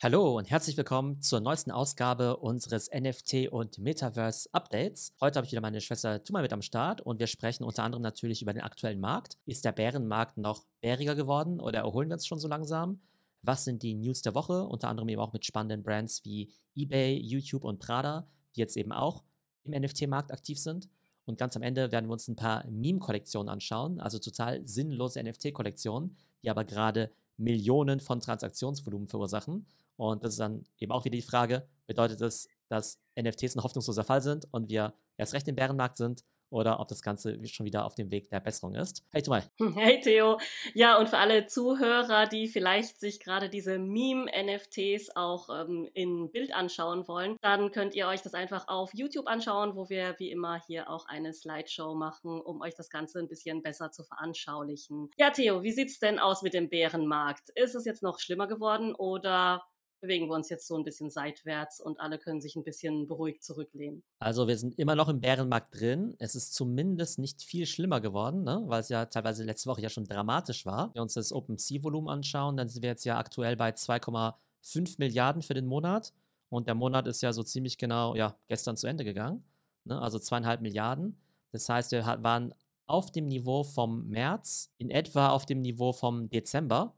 Hallo und herzlich willkommen zur neuesten Ausgabe unseres NFT und Metaverse Updates. Heute habe ich wieder meine Schwester Tuma mit am Start und wir sprechen unter anderem natürlich über den aktuellen Markt. Ist der Bärenmarkt noch bäriger geworden oder erholen wir uns schon so langsam? Was sind die News der Woche? Unter anderem eben auch mit spannenden Brands wie eBay, YouTube und Prada, die jetzt eben auch im NFT-Markt aktiv sind. Und ganz am Ende werden wir uns ein paar Meme-Kollektionen anschauen, also total sinnlose NFT-Kollektionen, die aber gerade Millionen von Transaktionsvolumen verursachen. Und das ist dann eben auch wieder die Frage, bedeutet es, dass NFTs ein hoffnungsloser Fall sind und wir erst recht im Bärenmarkt sind oder ob das Ganze schon wieder auf dem Weg der Besserung ist. Hey Tomal. Hey Theo. Ja, und für alle Zuhörer, die vielleicht sich gerade diese Meme-NFTs auch ähm, in Bild anschauen wollen, dann könnt ihr euch das einfach auf YouTube anschauen, wo wir wie immer hier auch eine Slideshow machen, um euch das Ganze ein bisschen besser zu veranschaulichen. Ja, Theo, wie sieht's denn aus mit dem Bärenmarkt? Ist es jetzt noch schlimmer geworden oder bewegen wir uns jetzt so ein bisschen seitwärts und alle können sich ein bisschen beruhigt zurücklehnen. Also wir sind immer noch im Bärenmarkt drin. Es ist zumindest nicht viel schlimmer geworden, ne? weil es ja teilweise letzte Woche ja schon dramatisch war. Wenn wir uns das OpenSea-Volumen anschauen, dann sind wir jetzt ja aktuell bei 2,5 Milliarden für den Monat. Und der Monat ist ja so ziemlich genau, ja, gestern zu Ende gegangen. Ne? Also zweieinhalb Milliarden. Das heißt, wir waren auf dem Niveau vom März, in etwa auf dem Niveau vom Dezember.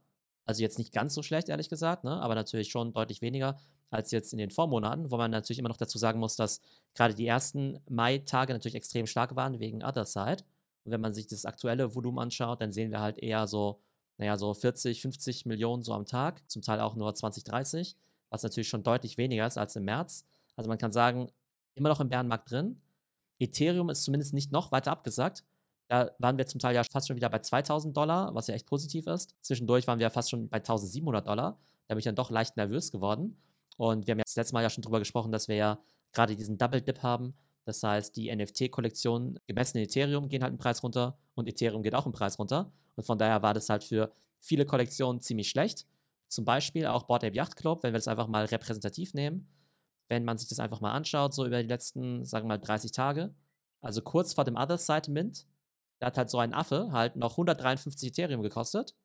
Also jetzt nicht ganz so schlecht, ehrlich gesagt, ne? aber natürlich schon deutlich weniger als jetzt in den Vormonaten, wo man natürlich immer noch dazu sagen muss, dass gerade die ersten Mai-Tage natürlich extrem stark waren wegen Other Side. Und wenn man sich das aktuelle Volumen anschaut, dann sehen wir halt eher so, naja, so 40, 50 Millionen so am Tag, zum Teil auch nur 20, 30, was natürlich schon deutlich weniger ist als im März. Also man kann sagen, immer noch im Bärenmarkt drin. Ethereum ist zumindest nicht noch weiter abgesagt. Da waren wir zum Teil ja fast schon wieder bei 2000 Dollar, was ja echt positiv ist. Zwischendurch waren wir ja fast schon bei 1700 Dollar. Da bin ich dann doch leicht nervös geworden. Und wir haben ja das letzte Mal ja schon drüber gesprochen, dass wir ja gerade diesen Double Dip haben. Das heißt, die NFT-Kollektionen gemessen in Ethereum gehen halt im Preis runter und Ethereum geht auch im Preis runter. Und von daher war das halt für viele Kollektionen ziemlich schlecht. Zum Beispiel auch Board Ape Yacht Club, wenn wir das einfach mal repräsentativ nehmen. Wenn man sich das einfach mal anschaut, so über die letzten, sagen wir mal, 30 Tage. Also kurz vor dem Other Side Mint da hat halt so ein Affe halt noch 153 Ethereum gekostet.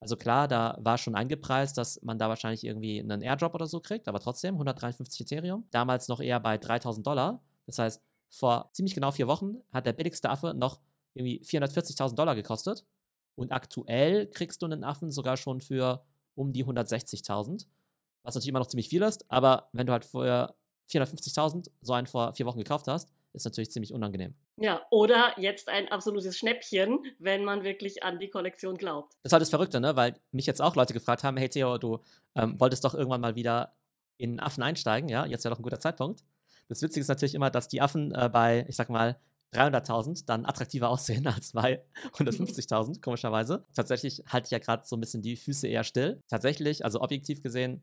Also klar, da war schon eingepreist, dass man da wahrscheinlich irgendwie einen Airdrop oder so kriegt, aber trotzdem 153 Ethereum. Damals noch eher bei 3000 Dollar. Das heißt, vor ziemlich genau vier Wochen hat der billigste Affe noch irgendwie 440.000 Dollar gekostet. Und aktuell kriegst du einen Affen sogar schon für um die 160.000. Was natürlich immer noch ziemlich viel ist, aber wenn du halt vorher 450.000 so einen vor vier Wochen gekauft hast, ist natürlich ziemlich unangenehm. Ja, oder jetzt ein absolutes Schnäppchen, wenn man wirklich an die Kollektion glaubt. Das war das Verrückte, ne? Weil mich jetzt auch Leute gefragt haben, hey Theo, du ähm, wolltest doch irgendwann mal wieder in Affen einsteigen, ja? Jetzt wäre doch ein guter Zeitpunkt. Das Witzige ist natürlich immer, dass die Affen äh, bei, ich sag mal, 300.000 dann attraktiver aussehen als bei 150.000, komischerweise. Tatsächlich halte ich ja gerade so ein bisschen die Füße eher still. Tatsächlich, also objektiv gesehen,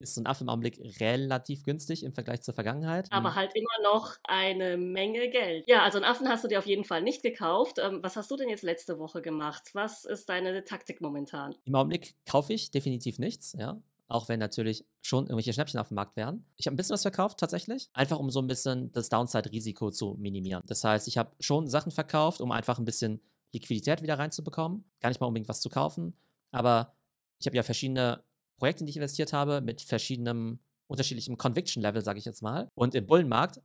ist so ein Affe im Augenblick relativ günstig im Vergleich zur Vergangenheit. Aber halt immer noch eine Menge Geld. Ja, also einen Affen hast du dir auf jeden Fall nicht gekauft. Ähm, was hast du denn jetzt letzte Woche gemacht? Was ist deine Taktik momentan? Im Augenblick kaufe ich definitiv nichts, ja. Auch wenn natürlich schon irgendwelche Schnäppchen auf dem Markt wären. Ich habe ein bisschen was verkauft tatsächlich, einfach um so ein bisschen das Downside-Risiko zu minimieren. Das heißt, ich habe schon Sachen verkauft, um einfach ein bisschen Liquidität wieder reinzubekommen. Gar nicht mal unbedingt was zu kaufen, aber ich habe ja verschiedene Projekte, in die ich investiert habe, mit verschiedenem unterschiedlichem Conviction-Level, sage ich jetzt mal. Und im Bullenmarkt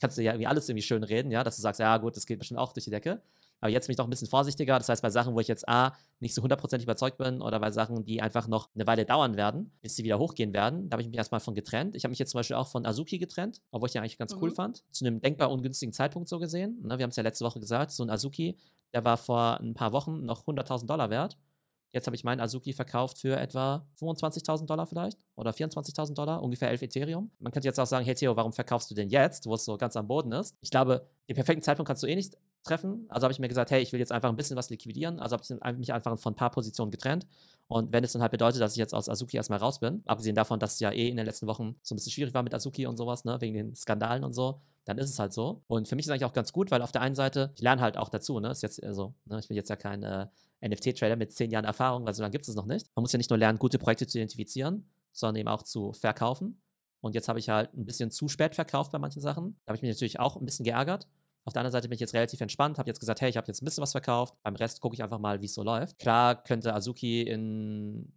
kannst du ja irgendwie alles irgendwie schön reden, ja, dass du sagst, ja gut, das geht bestimmt auch durch die Decke. Aber jetzt bin ich doch ein bisschen vorsichtiger. Das heißt, bei Sachen, wo ich jetzt A, nicht so hundertprozentig überzeugt bin oder bei Sachen, die einfach noch eine Weile dauern werden, bis sie wieder hochgehen werden, da habe ich mich erstmal von getrennt. Ich habe mich jetzt zum Beispiel auch von Azuki getrennt, obwohl ich den eigentlich ganz mhm. cool fand. Zu einem denkbar ungünstigen Zeitpunkt so gesehen. Ne, wir haben es ja letzte Woche gesagt, so ein Azuki, der war vor ein paar Wochen noch 100.000 Dollar wert. Jetzt habe ich meinen Azuki verkauft für etwa 25.000 Dollar vielleicht oder 24.000 Dollar, ungefähr 11 Ethereum. Man könnte jetzt auch sagen, hey Theo, warum verkaufst du denn jetzt, wo es so ganz am Boden ist? Ich glaube, den perfekten Zeitpunkt kannst du eh nicht treffen. Also habe ich mir gesagt, hey, ich will jetzt einfach ein bisschen was liquidieren. Also habe ich mich einfach von ein paar Positionen getrennt. Und wenn es dann halt bedeutet, dass ich jetzt aus Azuki erstmal raus bin, abgesehen davon, dass es ja eh in den letzten Wochen so ein bisschen schwierig war mit Azuki und sowas, ne, wegen den Skandalen und so, dann ist es halt so. Und für mich ist es eigentlich auch ganz gut, weil auf der einen Seite, ich lerne halt auch dazu, ne, ist jetzt, also, ne, ich bin jetzt ja kein äh, NFT-Trader mit zehn Jahren Erfahrung, weil so lange gibt es noch nicht. Man muss ja nicht nur lernen, gute Projekte zu identifizieren, sondern eben auch zu verkaufen. Und jetzt habe ich halt ein bisschen zu spät verkauft bei manchen Sachen. Da habe ich mich natürlich auch ein bisschen geärgert. Auf der anderen Seite bin ich jetzt relativ entspannt, habe jetzt gesagt, hey, ich habe jetzt ein bisschen was verkauft. Beim Rest gucke ich einfach mal, wie es so läuft. Klar könnte Azuki in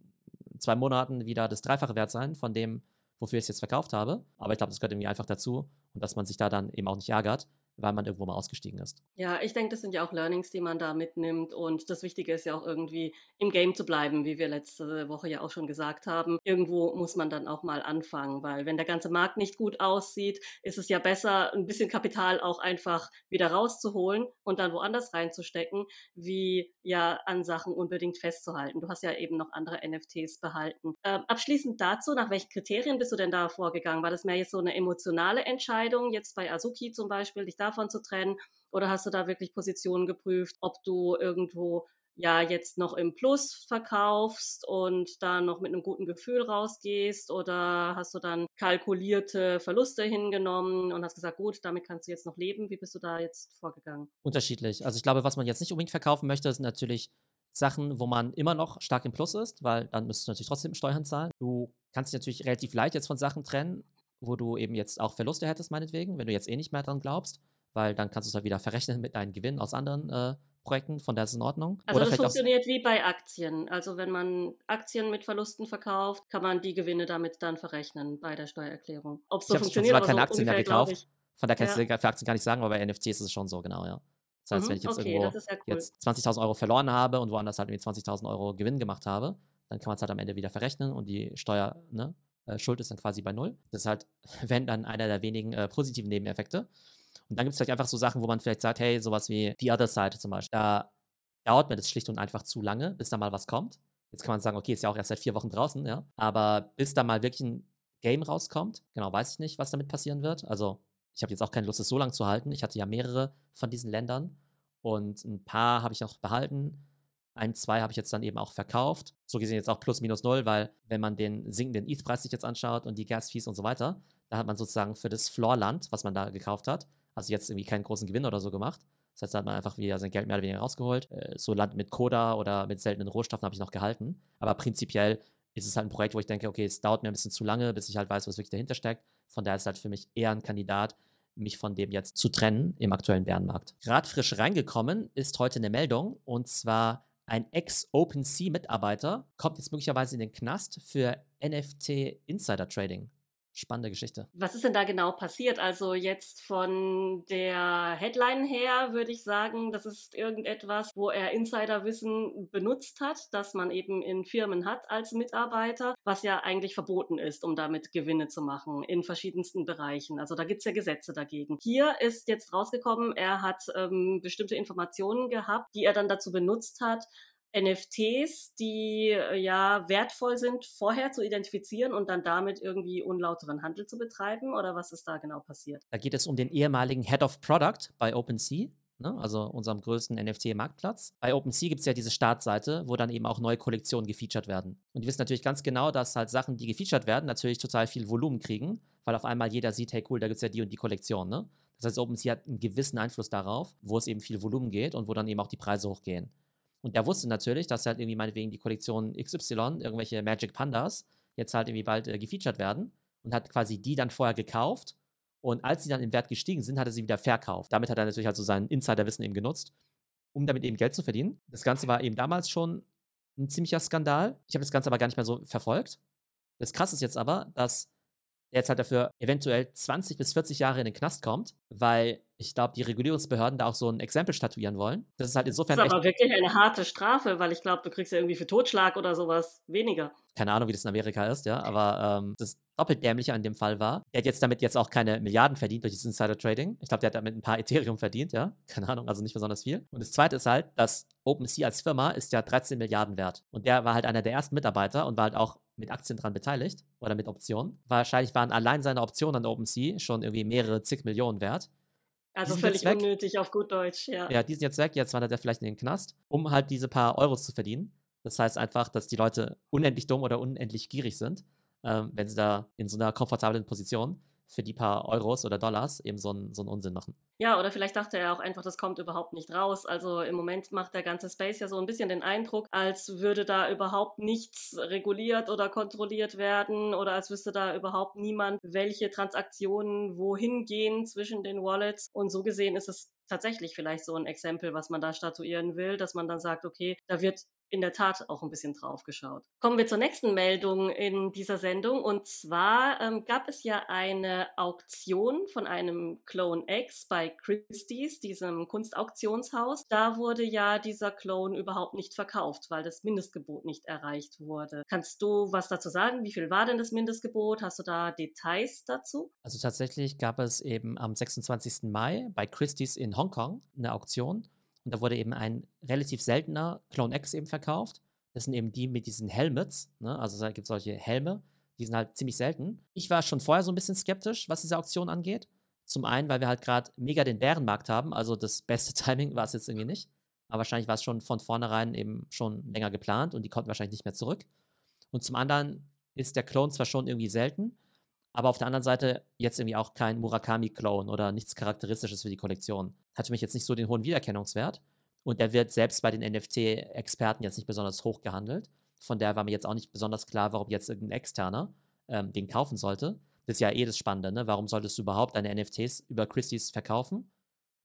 zwei Monaten wieder das Dreifache wert sein von dem, wofür ich es jetzt verkauft habe. Aber ich glaube, das gehört irgendwie einfach dazu und dass man sich da dann eben auch nicht ärgert, weil man irgendwo mal ausgestiegen ist. Ja, ich denke, das sind ja auch Learnings, die man da mitnimmt. Und das Wichtige ist ja auch irgendwie im Game zu bleiben, wie wir letzte Woche ja auch schon gesagt haben. Irgendwo muss man dann auch mal anfangen, weil wenn der ganze Markt nicht gut aussieht, ist es ja besser, ein bisschen Kapital auch einfach wieder rauszuholen und dann woanders reinzustecken, wie ja an Sachen unbedingt festzuhalten. Du hast ja eben noch andere NFTs behalten. Ähm, abschließend dazu, nach welchen Kriterien bist du denn da vorgegangen? War das mehr jetzt so eine emotionale Entscheidung, jetzt bei Azuki zum Beispiel, dich da davon zu trennen? Oder hast du da wirklich Positionen geprüft, ob du irgendwo ja jetzt noch im Plus verkaufst und da noch mit einem guten Gefühl rausgehst oder hast du dann kalkulierte Verluste hingenommen und hast gesagt, gut, damit kannst du jetzt noch leben. Wie bist du da jetzt vorgegangen? Unterschiedlich. Also ich glaube, was man jetzt nicht unbedingt verkaufen möchte, sind natürlich Sachen, wo man immer noch stark im Plus ist, weil dann müsstest du natürlich trotzdem Steuern zahlen. Du kannst dich natürlich relativ leicht jetzt von Sachen trennen, wo du eben jetzt auch Verluste hättest, meinetwegen, wenn du jetzt eh nicht mehr dran glaubst weil dann kannst du es halt wieder verrechnen mit deinen Gewinnen aus anderen äh, Projekten, von der ist in Ordnung. Also Oder das funktioniert wie bei Aktien. Also wenn man Aktien mit Verlusten verkauft, kann man die Gewinne damit dann verrechnen bei der Steuererklärung. Ob so ich funktioniert, zwar keine so Aktien mehr gekauft, von der kann ich ja. für Aktien gar nicht sagen, aber bei NFTs ist es schon so, genau, ja. Das heißt, mhm, wenn ich jetzt okay, irgendwo ja cool. jetzt 20.000 Euro verloren habe und woanders halt irgendwie 20.000 Euro Gewinn gemacht habe, dann kann man es halt am Ende wieder verrechnen und die Steuer, ne, äh, Schuld ist dann quasi bei Null. Das ist halt, wenn dann einer der wenigen äh, positiven Nebeneffekte. Und dann gibt es vielleicht einfach so Sachen, wo man vielleicht sagt, hey, sowas wie The Other Side zum Beispiel. Da dauert mir das schlicht und einfach zu lange, bis da mal was kommt. Jetzt kann man sagen, okay, ist ja auch erst seit vier Wochen draußen, ja. Aber bis da mal wirklich ein Game rauskommt, genau, weiß ich nicht, was damit passieren wird. Also, ich habe jetzt auch keine Lust, es so lange zu halten. Ich hatte ja mehrere von diesen Ländern und ein paar habe ich auch behalten. Ein, zwei habe ich jetzt dann eben auch verkauft. So gesehen jetzt auch plus minus null, weil wenn man den sinkenden ETH-Preis sich jetzt anschaut und die Gas-Fees und so weiter, da hat man sozusagen für das Floorland, was man da gekauft hat, also jetzt irgendwie keinen großen Gewinn oder so gemacht. Das heißt, da hat man einfach wieder sein Geld mehr oder weniger rausgeholt. Äh, so Land mit Coda oder mit seltenen Rohstoffen habe ich noch gehalten. Aber prinzipiell ist es halt ein Projekt, wo ich denke, okay, es dauert mir ein bisschen zu lange, bis ich halt weiß, was wirklich dahinter steckt. Von daher ist es halt für mich eher ein Kandidat, mich von dem jetzt zu trennen im aktuellen Bärenmarkt. Gerade frisch reingekommen ist heute eine Meldung und zwar ein Ex-OpenSea-Mitarbeiter kommt jetzt möglicherweise in den Knast für NFT-Insider-Trading spannende Geschichte. Was ist denn da genau passiert? Also jetzt von der Headline her würde ich sagen, das ist irgendetwas, wo er Insiderwissen benutzt hat, das man eben in Firmen hat als Mitarbeiter, was ja eigentlich verboten ist, um damit Gewinne zu machen in verschiedensten Bereichen. Also da gibt es ja Gesetze dagegen. Hier ist jetzt rausgekommen, er hat ähm, bestimmte Informationen gehabt, die er dann dazu benutzt hat, NFTs, die äh, ja wertvoll sind, vorher zu identifizieren und dann damit irgendwie unlauteren Handel zu betreiben? Oder was ist da genau passiert? Da geht es um den ehemaligen Head of Product bei OpenSea. Ne, also unserem größten NFT-Marktplatz. Bei OpenSea gibt es ja diese Startseite, wo dann eben auch neue Kollektionen gefeatured werden. Und die wissen natürlich ganz genau, dass halt Sachen, die gefeatured werden, natürlich total viel Volumen kriegen, weil auf einmal jeder sieht, hey cool, da gibt es ja die und die Kollektion. Ne? Das heißt, OpenSea hat einen gewissen Einfluss darauf, wo es eben viel Volumen geht und wo dann eben auch die Preise hochgehen. Und der wusste natürlich, dass halt irgendwie meinetwegen die Kollektion XY, irgendwelche Magic Pandas, jetzt halt irgendwie bald äh, gefeatured werden und hat quasi die dann vorher gekauft. Und als sie dann im Wert gestiegen sind, hat er sie wieder verkauft. Damit hat er natürlich halt so sein Insiderwissen eben genutzt, um damit eben Geld zu verdienen. Das Ganze war eben damals schon ein ziemlicher Skandal. Ich habe das Ganze aber gar nicht mehr so verfolgt. Das Krasse ist jetzt aber, dass er jetzt halt dafür eventuell 20 bis 40 Jahre in den Knast kommt, weil ich glaube, die Regulierungsbehörden da auch so ein Exempel statuieren wollen. Das ist halt insofern. Das ist aber wirklich eine harte Strafe, weil ich glaube, du kriegst ja irgendwie für Totschlag oder sowas weniger. Keine Ahnung, wie das in Amerika ist, ja, aber ähm, das doppelt dämliche an dem Fall war, er hat jetzt damit jetzt auch keine Milliarden verdient durch das Insider-Trading. Ich glaube, der hat damit ein paar Ethereum verdient, ja. Keine Ahnung, also nicht besonders viel. Und das zweite ist halt, dass OpenSea als Firma ist ja 13 Milliarden wert. Und der war halt einer der ersten Mitarbeiter und war halt auch mit Aktien dran beteiligt oder mit Optionen. Wahrscheinlich waren allein seine Optionen an OpenSea schon irgendwie mehrere zig Millionen wert. Also völlig unnötig auf gut Deutsch, ja. Ja, die sind jetzt weg, jetzt wandert er vielleicht in den Knast, um halt diese paar Euros zu verdienen. Das heißt einfach, dass die Leute unendlich dumm oder unendlich gierig sind, ähm, wenn sie da in so einer komfortablen Position für die paar Euros oder Dollars eben so einen, so einen Unsinn machen. Ja, oder vielleicht dachte er auch einfach, das kommt überhaupt nicht raus. Also im Moment macht der ganze Space ja so ein bisschen den Eindruck, als würde da überhaupt nichts reguliert oder kontrolliert werden oder als wüsste da überhaupt niemand, welche Transaktionen wohin gehen zwischen den Wallets. Und so gesehen ist es tatsächlich vielleicht so ein Exempel, was man da statuieren will, dass man dann sagt, okay, da wird in der Tat auch ein bisschen drauf geschaut. Kommen wir zur nächsten Meldung in dieser Sendung. Und zwar ähm, gab es ja eine Auktion von einem Clone X bei Christie's, diesem Kunstauktionshaus. Da wurde ja dieser Clone überhaupt nicht verkauft, weil das Mindestgebot nicht erreicht wurde. Kannst du was dazu sagen? Wie viel war denn das Mindestgebot? Hast du da Details dazu? Also tatsächlich gab es eben am 26. Mai bei Christie's in Hongkong eine Auktion und da wurde eben ein relativ seltener Clone X eben verkauft. Das sind eben die mit diesen Helmets. Ne? Also da gibt es solche Helme, die sind halt ziemlich selten. Ich war schon vorher so ein bisschen skeptisch, was diese Auktion angeht. Zum einen, weil wir halt gerade mega den Bärenmarkt haben. Also das beste Timing war es jetzt irgendwie nicht. Aber wahrscheinlich war es schon von vornherein eben schon länger geplant und die konnten wahrscheinlich nicht mehr zurück. Und zum anderen ist der Clone zwar schon irgendwie selten, aber auf der anderen Seite jetzt irgendwie auch kein Murakami-Clone oder nichts Charakteristisches für die Kollektion. Hat für mich jetzt nicht so den hohen Wiedererkennungswert. Und der wird selbst bei den NFT-Experten jetzt nicht besonders hoch gehandelt. Von daher war mir jetzt auch nicht besonders klar, warum jetzt irgendein Externer ähm, den kaufen sollte. Das ist ja eh das Spannende, ne? Warum solltest du überhaupt deine NFTs über Christie's verkaufen,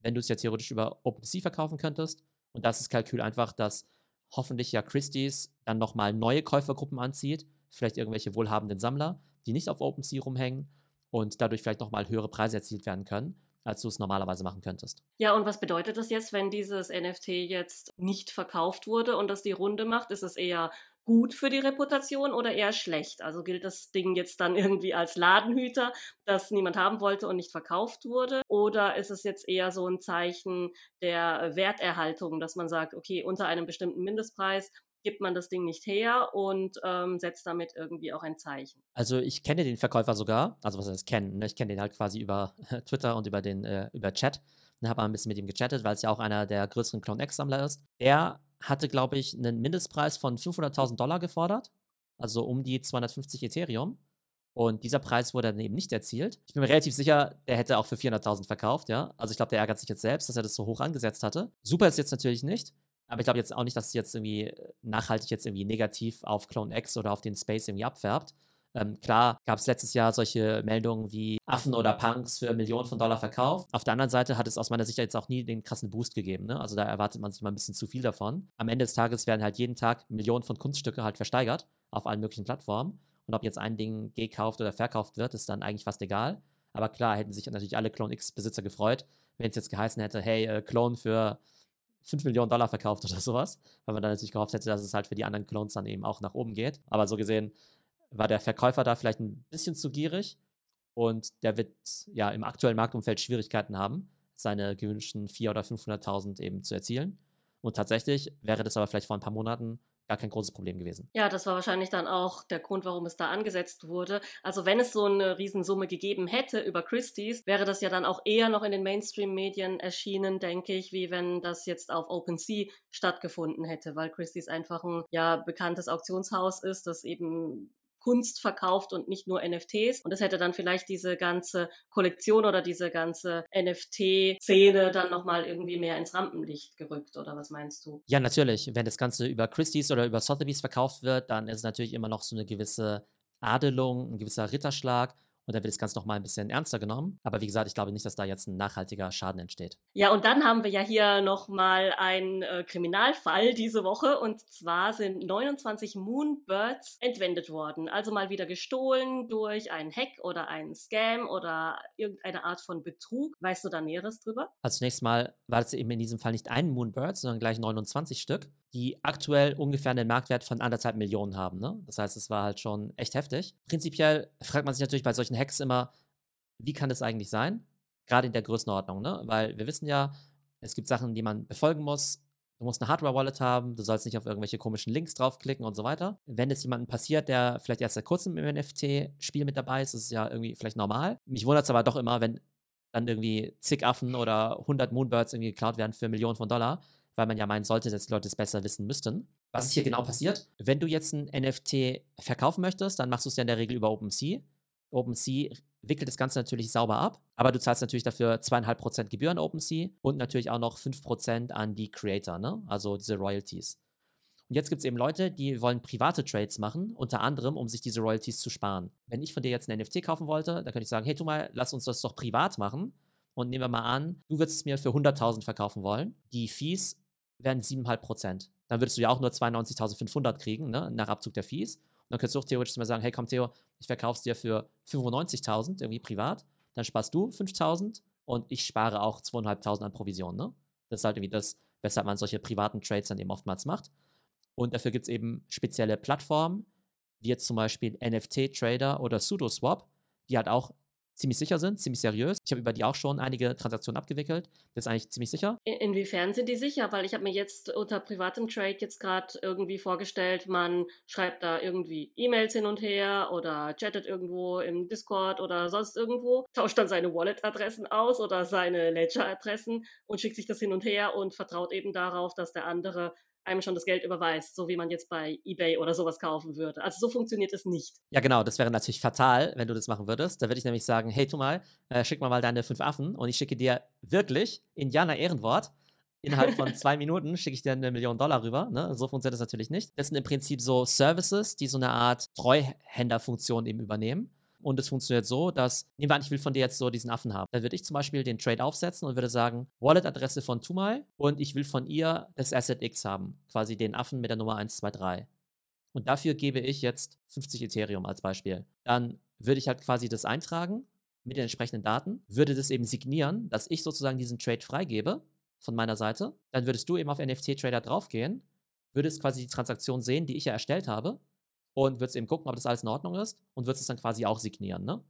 wenn du es ja theoretisch über OpenSea verkaufen könntest? Und das ist Kalkül einfach, dass hoffentlich ja Christie's dann nochmal neue Käufergruppen anzieht, vielleicht irgendwelche wohlhabenden Sammler, die nicht auf OpenSea rumhängen und dadurch vielleicht nochmal höhere Preise erzielt werden können, als du es normalerweise machen könntest. Ja, und was bedeutet das jetzt, wenn dieses NFT jetzt nicht verkauft wurde und das die Runde macht? Ist es eher gut für die Reputation oder eher schlecht? Also gilt das Ding jetzt dann irgendwie als Ladenhüter, das niemand haben wollte und nicht verkauft wurde? Oder ist es jetzt eher so ein Zeichen der Werterhaltung, dass man sagt, okay, unter einem bestimmten Mindestpreis gibt man das Ding nicht her und ähm, setzt damit irgendwie auch ein Zeichen. Also ich kenne den Verkäufer sogar, also was heißt kennen, ne? ich kenne den halt quasi über Twitter und über den äh, über Chat und habe ein bisschen mit ihm gechattet, weil es ja auch einer der größeren Clone X-Sammler ist. Er hatte, glaube ich, einen Mindestpreis von 500.000 Dollar gefordert, also um die 250 Ethereum. Und dieser Preis wurde dann eben nicht erzielt. Ich bin mir relativ sicher, der hätte auch für 400.000 verkauft, ja. Also ich glaube, der ärgert sich jetzt selbst, dass er das so hoch angesetzt hatte. Super ist jetzt natürlich nicht. Aber ich glaube jetzt auch nicht, dass es jetzt irgendwie äh, nachhaltig jetzt irgendwie negativ auf Clone X oder auf den Space irgendwie abfärbt. Ähm, klar gab es letztes Jahr solche Meldungen wie Affen oder Punks für Millionen von Dollar verkauft. Auf der anderen Seite hat es aus meiner Sicht jetzt auch nie den krassen Boost gegeben. Ne? Also da erwartet man sich mal ein bisschen zu viel davon. Am Ende des Tages werden halt jeden Tag Millionen von Kunststücke halt versteigert auf allen möglichen Plattformen. Und ob jetzt ein Ding gekauft oder verkauft wird, ist dann eigentlich fast egal. Aber klar hätten sich natürlich alle Clone X-Besitzer gefreut, wenn es jetzt geheißen hätte, hey, äh, Clone für 5 Millionen Dollar verkauft oder sowas, weil man dann natürlich gehofft hätte, dass es halt für die anderen Clones dann eben auch nach oben geht. Aber so gesehen war der Verkäufer da vielleicht ein bisschen zu gierig und der wird ja im aktuellen Marktumfeld Schwierigkeiten haben, seine gewünschten 400.000 oder 500.000 eben zu erzielen. Und tatsächlich wäre das aber vielleicht vor ein paar Monaten gar kein großes Problem gewesen. Ja, das war wahrscheinlich dann auch der Grund, warum es da angesetzt wurde. Also wenn es so eine Riesensumme gegeben hätte über Christie's, wäre das ja dann auch eher noch in den Mainstream-Medien erschienen, denke ich, wie wenn das jetzt auf OpenSea stattgefunden hätte, weil Christie's einfach ein ja bekanntes Auktionshaus ist, das eben Kunst verkauft und nicht nur NFTs. Und das hätte dann vielleicht diese ganze Kollektion oder diese ganze NFT-Szene dann nochmal irgendwie mehr ins Rampenlicht gerückt, oder was meinst du? Ja, natürlich. Wenn das Ganze über Christie's oder über Sotheby's verkauft wird, dann ist natürlich immer noch so eine gewisse Adelung, ein gewisser Ritterschlag. Und dann wird das Ganze nochmal ein bisschen ernster genommen. Aber wie gesagt, ich glaube nicht, dass da jetzt ein nachhaltiger Schaden entsteht. Ja, und dann haben wir ja hier nochmal einen äh, Kriminalfall diese Woche. Und zwar sind 29 Moonbirds entwendet worden. Also mal wieder gestohlen durch einen Hack oder einen Scam oder irgendeine Art von Betrug. Weißt du da Näheres drüber? Also zunächst mal war es eben in diesem Fall nicht ein Moonbird, sondern gleich 29 Stück die aktuell ungefähr einen Marktwert von anderthalb Millionen haben. Ne? Das heißt, es war halt schon echt heftig. Prinzipiell fragt man sich natürlich bei solchen Hacks immer, wie kann das eigentlich sein? Gerade in der Größenordnung, ne? Weil wir wissen ja, es gibt Sachen, die man befolgen muss. Du musst eine Hardware-Wallet haben, du sollst nicht auf irgendwelche komischen Links draufklicken und so weiter. Wenn es jemandem passiert, der vielleicht erst seit kurzem im NFT-Spiel mit dabei ist, ist es ja irgendwie vielleicht normal. Mich wundert es aber doch immer, wenn dann irgendwie zig Affen oder 100 Moonbirds irgendwie geklaut werden für Millionen von Dollar weil man ja meinen sollte, dass die Leute es besser wissen müssten. Was ist hier genau passiert? Wenn du jetzt ein NFT verkaufen möchtest, dann machst du es ja in der Regel über OpenSea. OpenSea wickelt das Ganze natürlich sauber ab, aber du zahlst natürlich dafür zweieinhalb Prozent Gebühren OpenSea und natürlich auch noch 5% an die Creator, ne? also diese Royalties. Und jetzt gibt es eben Leute, die wollen private Trades machen, unter anderem, um sich diese Royalties zu sparen. Wenn ich von dir jetzt ein NFT kaufen wollte, dann könnte ich sagen, hey, tu mal, lass uns das doch privat machen. Und nehmen wir mal an, du würdest es mir für 100.000 verkaufen wollen. Die Fees wären 7,5 Prozent. dann würdest du ja auch nur 92.500 kriegen, ne, nach Abzug der Fees. Dann könntest du auch theoretisch mal sagen, hey komm Theo, ich verkaufe es dir für 95.000 irgendwie privat, dann sparst du 5.000 und ich spare auch 2.500 an Provision, ne? Das ist halt irgendwie das, weshalb man solche privaten Trades dann eben oftmals macht. Und dafür gibt es eben spezielle Plattformen, wie jetzt zum Beispiel NFT-Trader oder SudoSwap, die halt auch ziemlich sicher sind, ziemlich seriös. Ich habe über die auch schon einige Transaktionen abgewickelt. Das ist eigentlich ziemlich sicher. In, inwiefern sind die sicher? Weil ich habe mir jetzt unter privatem Trade jetzt gerade irgendwie vorgestellt, man schreibt da irgendwie E-Mails hin und her oder chattet irgendwo im Discord oder sonst irgendwo, tauscht dann seine Wallet-Adressen aus oder seine Ledger-Adressen und schickt sich das hin und her und vertraut eben darauf, dass der andere einem schon das Geld überweist, so wie man jetzt bei eBay oder sowas kaufen würde. Also so funktioniert es nicht. Ja, genau, das wäre natürlich fatal, wenn du das machen würdest. Da würde ich nämlich sagen, hey, tu mal, äh, schick mal mal deine fünf Affen und ich schicke dir wirklich Indianer Ehrenwort. Innerhalb von zwei Minuten schicke ich dir eine Million Dollar rüber. Ne? So funktioniert das natürlich nicht. Das sind im Prinzip so Services, die so eine Art Treuhänderfunktion eben übernehmen. Und es funktioniert so, dass, nehmen wir an, ich will von dir jetzt so diesen Affen haben. Dann würde ich zum Beispiel den Trade aufsetzen und würde sagen, Wallet-Adresse von Tumai und ich will von ihr das Asset X haben. Quasi den Affen mit der Nummer 123. Und dafür gebe ich jetzt 50 Ethereum als Beispiel. Dann würde ich halt quasi das eintragen mit den entsprechenden Daten, würde das eben signieren, dass ich sozusagen diesen Trade freigebe von meiner Seite. Dann würdest du eben auf NFT-Trader draufgehen, würdest quasi die Transaktion sehen, die ich ja erstellt habe und würdest eben gucken, ob das alles in Ordnung ist und würdest es dann quasi auch signieren. Ne?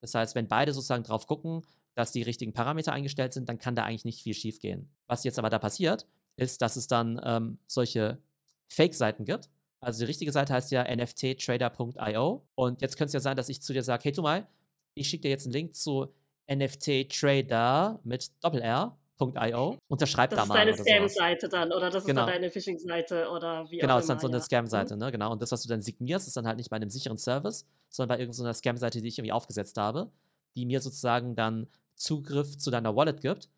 Das heißt, wenn beide sozusagen drauf gucken, dass die richtigen Parameter eingestellt sind, dann kann da eigentlich nicht viel schief gehen. Was jetzt aber da passiert, ist, dass es dann ähm, solche Fake-Seiten gibt. Also die richtige Seite heißt ja nfttrader.io. Und jetzt könnte es ja sein, dass ich zu dir sage, hey, tu mal, ich schicke dir jetzt einen Link zu NFT-Trader mit Doppel-R Scam.io. Unterschreib da mal. Das ist deine Scam-Seite dann, oder das ist genau. dann deine Phishing-Seite oder wie Genau, auch ist dann so eine Scam-Seite, mhm. ne? Genau. Und das, was du dann signierst, ist dann halt nicht bei einem sicheren Service, sondern bei irgendeiner Scam-Seite, die ich irgendwie aufgesetzt habe, die mir sozusagen dann Zugriff zu deiner Wallet gibt,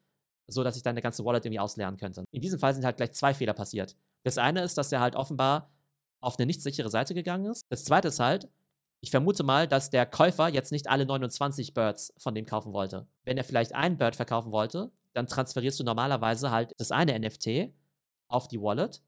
so dass ich deine ganze Wallet irgendwie ausleeren könnte. In diesem Fall sind halt gleich zwei Fehler passiert. Das eine ist, dass er halt offenbar auf eine nicht sichere Seite gegangen ist. Das zweite ist halt, ich vermute mal, dass der Käufer jetzt nicht alle 29 Birds von dem kaufen wollte. Wenn er vielleicht einen Bird verkaufen wollte, dann transferierst du normalerweise halt das eine NFT auf die Wallet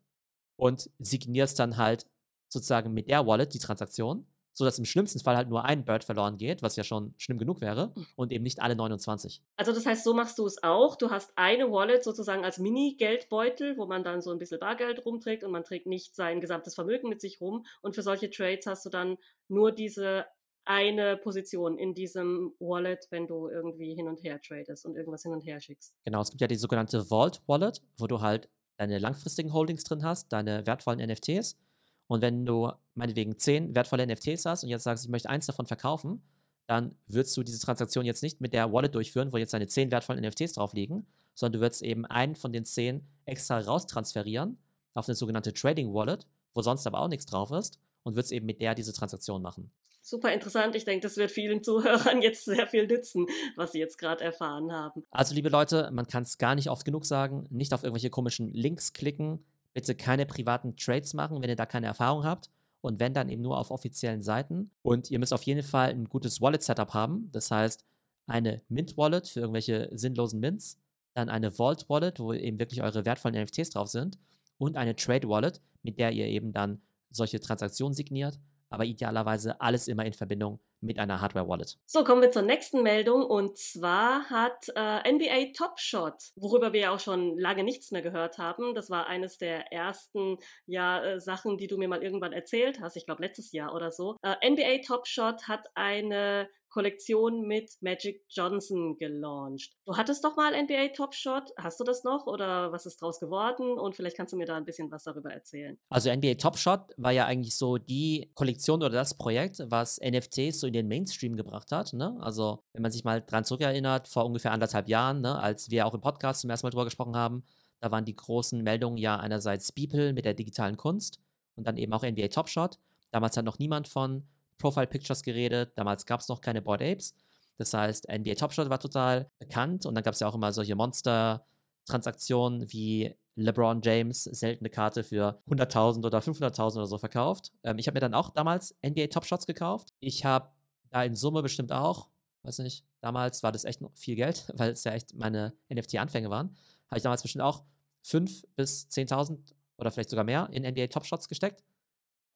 und signierst dann halt sozusagen mit der Wallet die Transaktion, sodass im schlimmsten Fall halt nur ein Bird verloren geht, was ja schon schlimm genug wäre, hm. und eben nicht alle 29. Also das heißt, so machst du es auch. Du hast eine Wallet sozusagen als Mini-Geldbeutel, wo man dann so ein bisschen Bargeld rumträgt und man trägt nicht sein gesamtes Vermögen mit sich rum. Und für solche Trades hast du dann nur diese eine Position in diesem Wallet, wenn du irgendwie hin und her tradest und irgendwas hin und her schickst. Genau, es gibt ja die sogenannte Vault Wallet, wo du halt deine langfristigen Holdings drin hast, deine wertvollen NFTs. Und wenn du meinetwegen zehn wertvolle NFTs hast und jetzt sagst, ich möchte eins davon verkaufen, dann würdest du diese Transaktion jetzt nicht mit der Wallet durchführen, wo jetzt deine zehn wertvollen NFTs drauf liegen, sondern du würdest eben einen von den zehn extra raustransferieren auf eine sogenannte Trading Wallet, wo sonst aber auch nichts drauf ist und würdest eben mit der diese Transaktion machen super interessant. Ich denke, das wird vielen Zuhörern jetzt sehr viel nützen, was sie jetzt gerade erfahren haben. Also, liebe Leute, man kann es gar nicht oft genug sagen, nicht auf irgendwelche komischen Links klicken, bitte keine privaten Trades machen, wenn ihr da keine Erfahrung habt. Und wenn dann eben nur auf offiziellen Seiten. Und ihr müsst auf jeden Fall ein gutes Wallet-Setup haben. Das heißt, eine Mint-Wallet für irgendwelche sinnlosen Mints, dann eine Vault-Wallet, wo eben wirklich eure wertvollen NFTs drauf sind und eine Trade-Wallet, mit der ihr eben dann solche Transaktionen signiert aber idealerweise alles immer in Verbindung mit einer Hardware-Wallet. So, kommen wir zur nächsten Meldung und zwar hat äh, NBA Top Shot, worüber wir ja auch schon lange nichts mehr gehört haben. Das war eines der ersten ja, äh, Sachen, die du mir mal irgendwann erzählt hast, ich glaube letztes Jahr oder so. Äh, NBA Top Shot hat eine Kollektion mit Magic Johnson gelauncht. Du hattest doch mal NBA Top Shot. Hast du das noch oder was ist draus geworden? Und vielleicht kannst du mir da ein bisschen was darüber erzählen. Also NBA Top Shot war ja eigentlich so die Kollektion oder das Projekt, was NFTs so in den Mainstream gebracht hat. Ne? Also wenn man sich mal dran zurückerinnert, vor ungefähr anderthalb Jahren, ne, als wir auch im Podcast zum ersten Mal drüber gesprochen haben, da waren die großen Meldungen ja einerseits Beeple mit der digitalen Kunst und dann eben auch NBA Top Shot. Damals hat noch niemand von Profile Pictures geredet. Damals gab es noch keine Board Apes. Das heißt, NBA Top Shot war total bekannt und dann gab es ja auch immer solche Monster-Transaktionen wie LeBron James seltene Karte für 100.000 oder 500.000 oder so verkauft. Ähm, ich habe mir dann auch damals NBA Top Shots gekauft. Ich habe da in Summe bestimmt auch, weiß nicht, damals war das echt noch viel Geld, weil es ja echt meine NFT-Anfänge waren. Habe ich damals bestimmt auch 5.000 bis 10.000 oder vielleicht sogar mehr in NBA Top Shots gesteckt.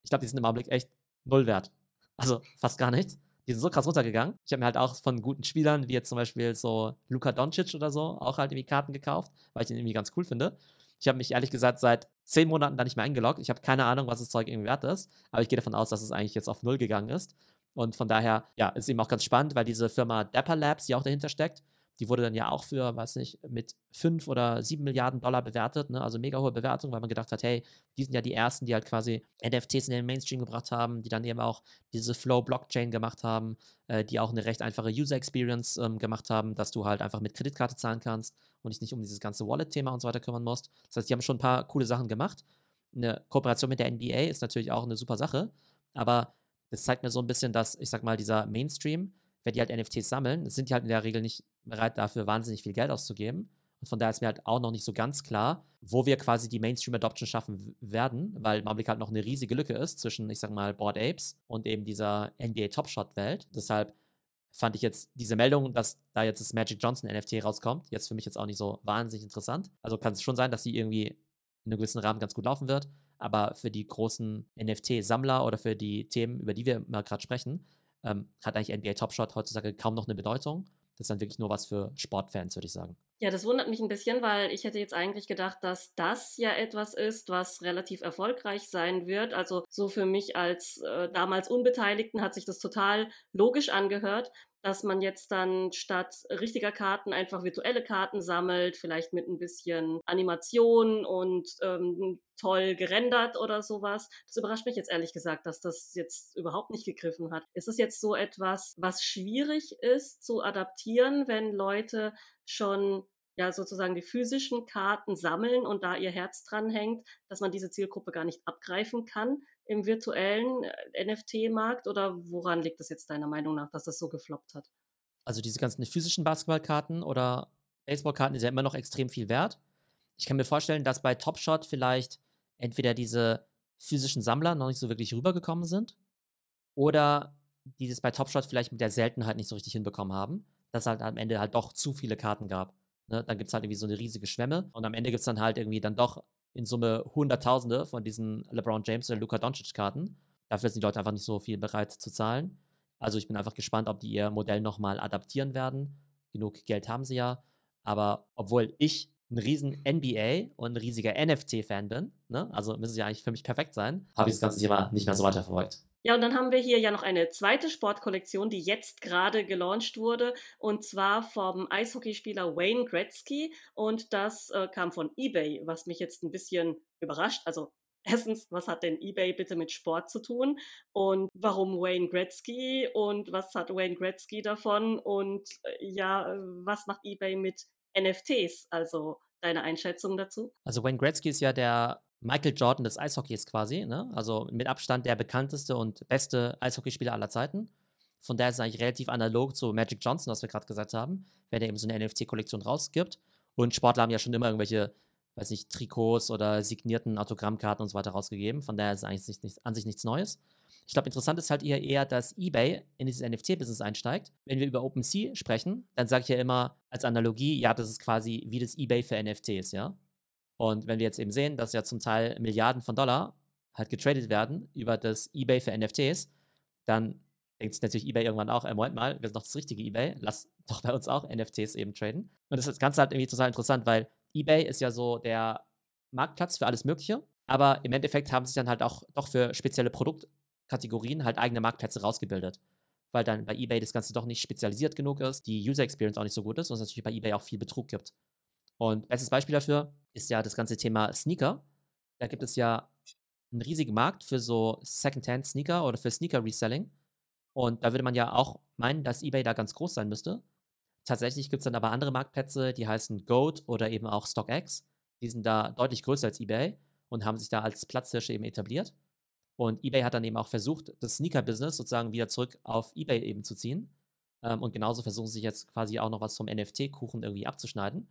Ich glaube, die sind im Augenblick echt null wert. Also fast gar nichts. Die sind so krass runtergegangen. Ich habe mir halt auch von guten Spielern, wie jetzt zum Beispiel so Luka Doncic oder so, auch halt irgendwie Karten gekauft, weil ich den irgendwie ganz cool finde. Ich habe mich ehrlich gesagt seit zehn Monaten da nicht mehr eingeloggt. Ich habe keine Ahnung, was das Zeug irgendwie wert ist, aber ich gehe davon aus, dass es eigentlich jetzt auf Null gegangen ist. Und von daher, ja, ist eben auch ganz spannend, weil diese Firma Dapper Labs, die auch dahinter steckt, die wurde dann ja auch für, weiß nicht, mit 5 oder 7 Milliarden Dollar bewertet, ne? also mega hohe Bewertung, weil man gedacht hat, hey, die sind ja die ersten, die halt quasi NFTs in den Mainstream gebracht haben, die dann eben auch diese Flow-Blockchain gemacht haben, äh, die auch eine recht einfache User-Experience ähm, gemacht haben, dass du halt einfach mit Kreditkarte zahlen kannst und dich nicht um dieses ganze Wallet-Thema und so weiter kümmern musst. Das heißt, die haben schon ein paar coole Sachen gemacht. Eine Kooperation mit der NBA ist natürlich auch eine super Sache, aber das zeigt mir so ein bisschen, dass, ich sag mal, dieser Mainstream, wenn die halt NFTs sammeln, sind die halt in der Regel nicht bereit dafür, wahnsinnig viel Geld auszugeben. Und von daher ist mir halt auch noch nicht so ganz klar, wo wir quasi die Mainstream-Adoption schaffen werden, weil im Augenblick halt noch eine riesige Lücke ist zwischen, ich sag mal, Board Apes und eben dieser NBA Top Shot-Welt. Deshalb fand ich jetzt diese Meldung, dass da jetzt das Magic Johnson NFT rauskommt, jetzt für mich jetzt auch nicht so wahnsinnig interessant. Also kann es schon sein, dass sie irgendwie in einem gewissen Rahmen ganz gut laufen wird, aber für die großen NFT-Sammler oder für die Themen, über die wir mal gerade sprechen, ähm, hat eigentlich NBA Top Shot heutzutage kaum noch eine Bedeutung. Das ist dann wirklich nur was für Sportfans, würde ich sagen. Ja, das wundert mich ein bisschen, weil ich hätte jetzt eigentlich gedacht, dass das ja etwas ist, was relativ erfolgreich sein wird. Also so für mich als äh, damals Unbeteiligten hat sich das total logisch angehört, dass man jetzt dann statt richtiger Karten einfach virtuelle Karten sammelt, vielleicht mit ein bisschen Animation und ähm, toll gerendert oder sowas. Das überrascht mich jetzt ehrlich gesagt, dass das jetzt überhaupt nicht gegriffen hat. Ist es jetzt so etwas, was schwierig ist zu adaptieren, wenn Leute schon ja sozusagen die physischen Karten sammeln und da ihr Herz dran hängt, dass man diese Zielgruppe gar nicht abgreifen kann? im virtuellen äh, NFT-Markt oder woran liegt es jetzt deiner Meinung nach, dass das so gefloppt hat? Also diese ganzen physischen Basketballkarten oder Baseballkarten sind ja immer noch extrem viel wert. Ich kann mir vorstellen, dass bei Top Shot vielleicht entweder diese physischen Sammler noch nicht so wirklich rübergekommen sind oder die das bei Top Shot vielleicht mit der Seltenheit nicht so richtig hinbekommen haben, dass es halt am Ende halt doch zu viele Karten gab. Ne? Dann gibt es halt irgendwie so eine riesige Schwemme und am Ende gibt es dann halt irgendwie dann doch in Summe Hunderttausende von diesen LeBron James oder Luka Doncic-Karten. Dafür sind die Leute einfach nicht so viel bereit zu zahlen. Also ich bin einfach gespannt, ob die ihr Modell nochmal adaptieren werden. Genug Geld haben sie ja. Aber obwohl ich ein riesen NBA und ein riesiger NFT-Fan bin, ne? also müssen sie ja eigentlich für mich perfekt sein, habe ich das ganze Thema nicht mehr so weiterverfolgt. Ja, und dann haben wir hier ja noch eine zweite Sportkollektion, die jetzt gerade gelauncht wurde, und zwar vom Eishockeyspieler Wayne Gretzky. Und das äh, kam von eBay, was mich jetzt ein bisschen überrascht. Also erstens, was hat denn eBay bitte mit Sport zu tun? Und warum Wayne Gretzky? Und was hat Wayne Gretzky davon? Und äh, ja, was macht eBay mit NFTs? Also deine Einschätzung dazu? Also Wayne Gretzky ist ja der Michael Jordan des Eishockeys quasi, ne? Also mit Abstand der bekannteste und beste Eishockeyspieler aller Zeiten. Von daher ist es eigentlich relativ analog zu Magic Johnson, was wir gerade gesagt haben, wenn er eben so eine NFT-Kollektion rausgibt. Und Sportler haben ja schon immer irgendwelche, weiß nicht, Trikots oder signierten Autogrammkarten und so weiter rausgegeben. Von daher ist es eigentlich nicht, nicht, an sich nichts Neues. Ich glaube, interessant ist halt eher, eher, dass eBay in dieses NFT-Business einsteigt. Wenn wir über OpenSea sprechen, dann sage ich ja immer als Analogie, ja, das ist quasi wie das eBay für NFTs, ja. Und wenn wir jetzt eben sehen, dass ja zum Teil Milliarden von Dollar halt getradet werden über das eBay für NFTs, dann denkt sich natürlich eBay irgendwann auch, äh, Moment mal, wir sind doch das richtige eBay, lass doch bei uns auch NFTs eben traden. Und das Ganze halt irgendwie total interessant, weil eBay ist ja so der Marktplatz für alles Mögliche, aber im Endeffekt haben sich dann halt auch doch für spezielle Produktkategorien halt eigene Marktplätze rausgebildet. Weil dann bei eBay das Ganze doch nicht spezialisiert genug ist, die User Experience auch nicht so gut ist und es natürlich bei eBay auch viel Betrug gibt. Und bestes Beispiel dafür ist ja das ganze Thema Sneaker. Da gibt es ja einen riesigen Markt für so Secondhand-Sneaker oder für Sneaker-Reselling. Und da würde man ja auch meinen, dass eBay da ganz groß sein müsste. Tatsächlich gibt es dann aber andere Marktplätze, die heißen Goat oder eben auch StockX. Die sind da deutlich größer als eBay und haben sich da als Platzhirsche eben etabliert. Und eBay hat dann eben auch versucht, das Sneaker-Business sozusagen wieder zurück auf eBay eben zu ziehen. Ähm, und genauso versuchen sie sich jetzt quasi auch noch was vom NFT-Kuchen irgendwie abzuschneiden.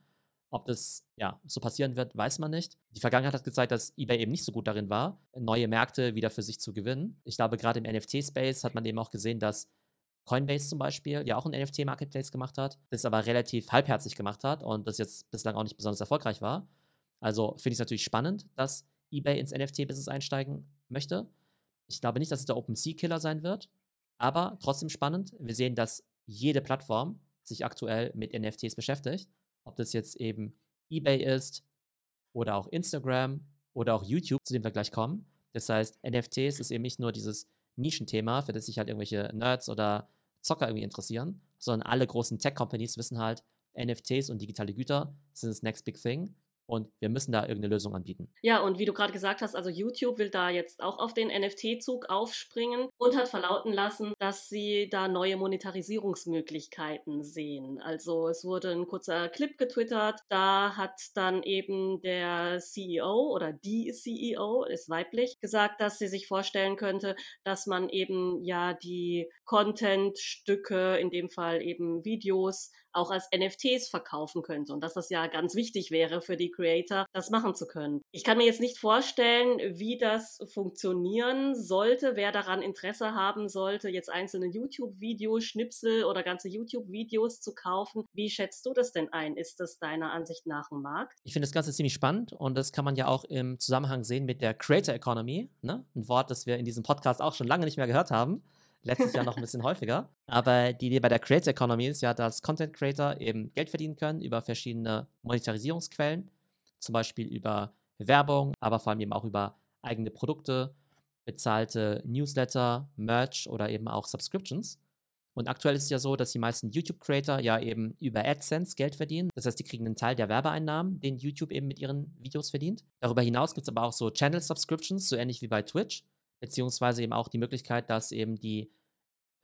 Ob das ja so passieren wird, weiß man nicht. Die Vergangenheit hat gezeigt, dass eBay eben nicht so gut darin war, neue Märkte wieder für sich zu gewinnen. Ich glaube, gerade im NFT-Space hat man eben auch gesehen, dass Coinbase zum Beispiel ja auch einen NFT-Marketplace gemacht hat, das aber relativ halbherzig gemacht hat und das jetzt bislang auch nicht besonders erfolgreich war. Also finde ich es natürlich spannend, dass eBay ins NFT-Business einsteigen möchte. Ich glaube nicht, dass es der OpenSea-Killer sein wird, aber trotzdem spannend. Wir sehen, dass jede Plattform sich aktuell mit NFTs beschäftigt. Ob das jetzt eben eBay ist oder auch Instagram oder auch YouTube, zu dem wir gleich kommen. Das heißt, NFTs ist eben nicht nur dieses Nischenthema, für das sich halt irgendwelche Nerds oder Zocker irgendwie interessieren, sondern alle großen Tech-Companies wissen halt, NFTs und digitale Güter sind das Next Big Thing und wir müssen da irgendeine Lösung anbieten. Ja, und wie du gerade gesagt hast, also YouTube will da jetzt auch auf den NFT-Zug aufspringen und hat verlauten lassen, dass sie da neue Monetarisierungsmöglichkeiten sehen. Also es wurde ein kurzer Clip getwittert, da hat dann eben der CEO oder die CEO, ist weiblich, gesagt, dass sie sich vorstellen könnte, dass man eben ja die Content-Stücke, in dem Fall eben Videos, auch als NFTs verkaufen könnte und dass das ja ganz wichtig wäre für die Creator, das machen zu können. Ich kann mir jetzt nicht vorstellen, wie das funktionieren sollte, wer daran Interesse haben sollte, jetzt einzelne YouTube-Videos, Schnipsel oder ganze YouTube-Videos zu kaufen. Wie schätzt du das denn ein? Ist das deiner Ansicht nach ein Markt? Ich finde das Ganze ziemlich spannend und das kann man ja auch im Zusammenhang sehen mit der Creator Economy, ne? ein Wort, das wir in diesem Podcast auch schon lange nicht mehr gehört haben letztes Jahr noch ein bisschen häufiger. Aber die Idee bei der Creator Economy ist ja, dass Content Creator eben Geld verdienen können über verschiedene Monetarisierungsquellen, zum Beispiel über Werbung, aber vor allem eben auch über eigene Produkte, bezahlte Newsletter, Merch oder eben auch Subscriptions. Und aktuell ist es ja so, dass die meisten YouTube-Creator ja eben über AdSense Geld verdienen. Das heißt, die kriegen einen Teil der Werbeeinnahmen, den YouTube eben mit ihren Videos verdient. Darüber hinaus gibt es aber auch so Channel-Subscriptions, so ähnlich wie bei Twitch beziehungsweise eben auch die Möglichkeit, dass eben die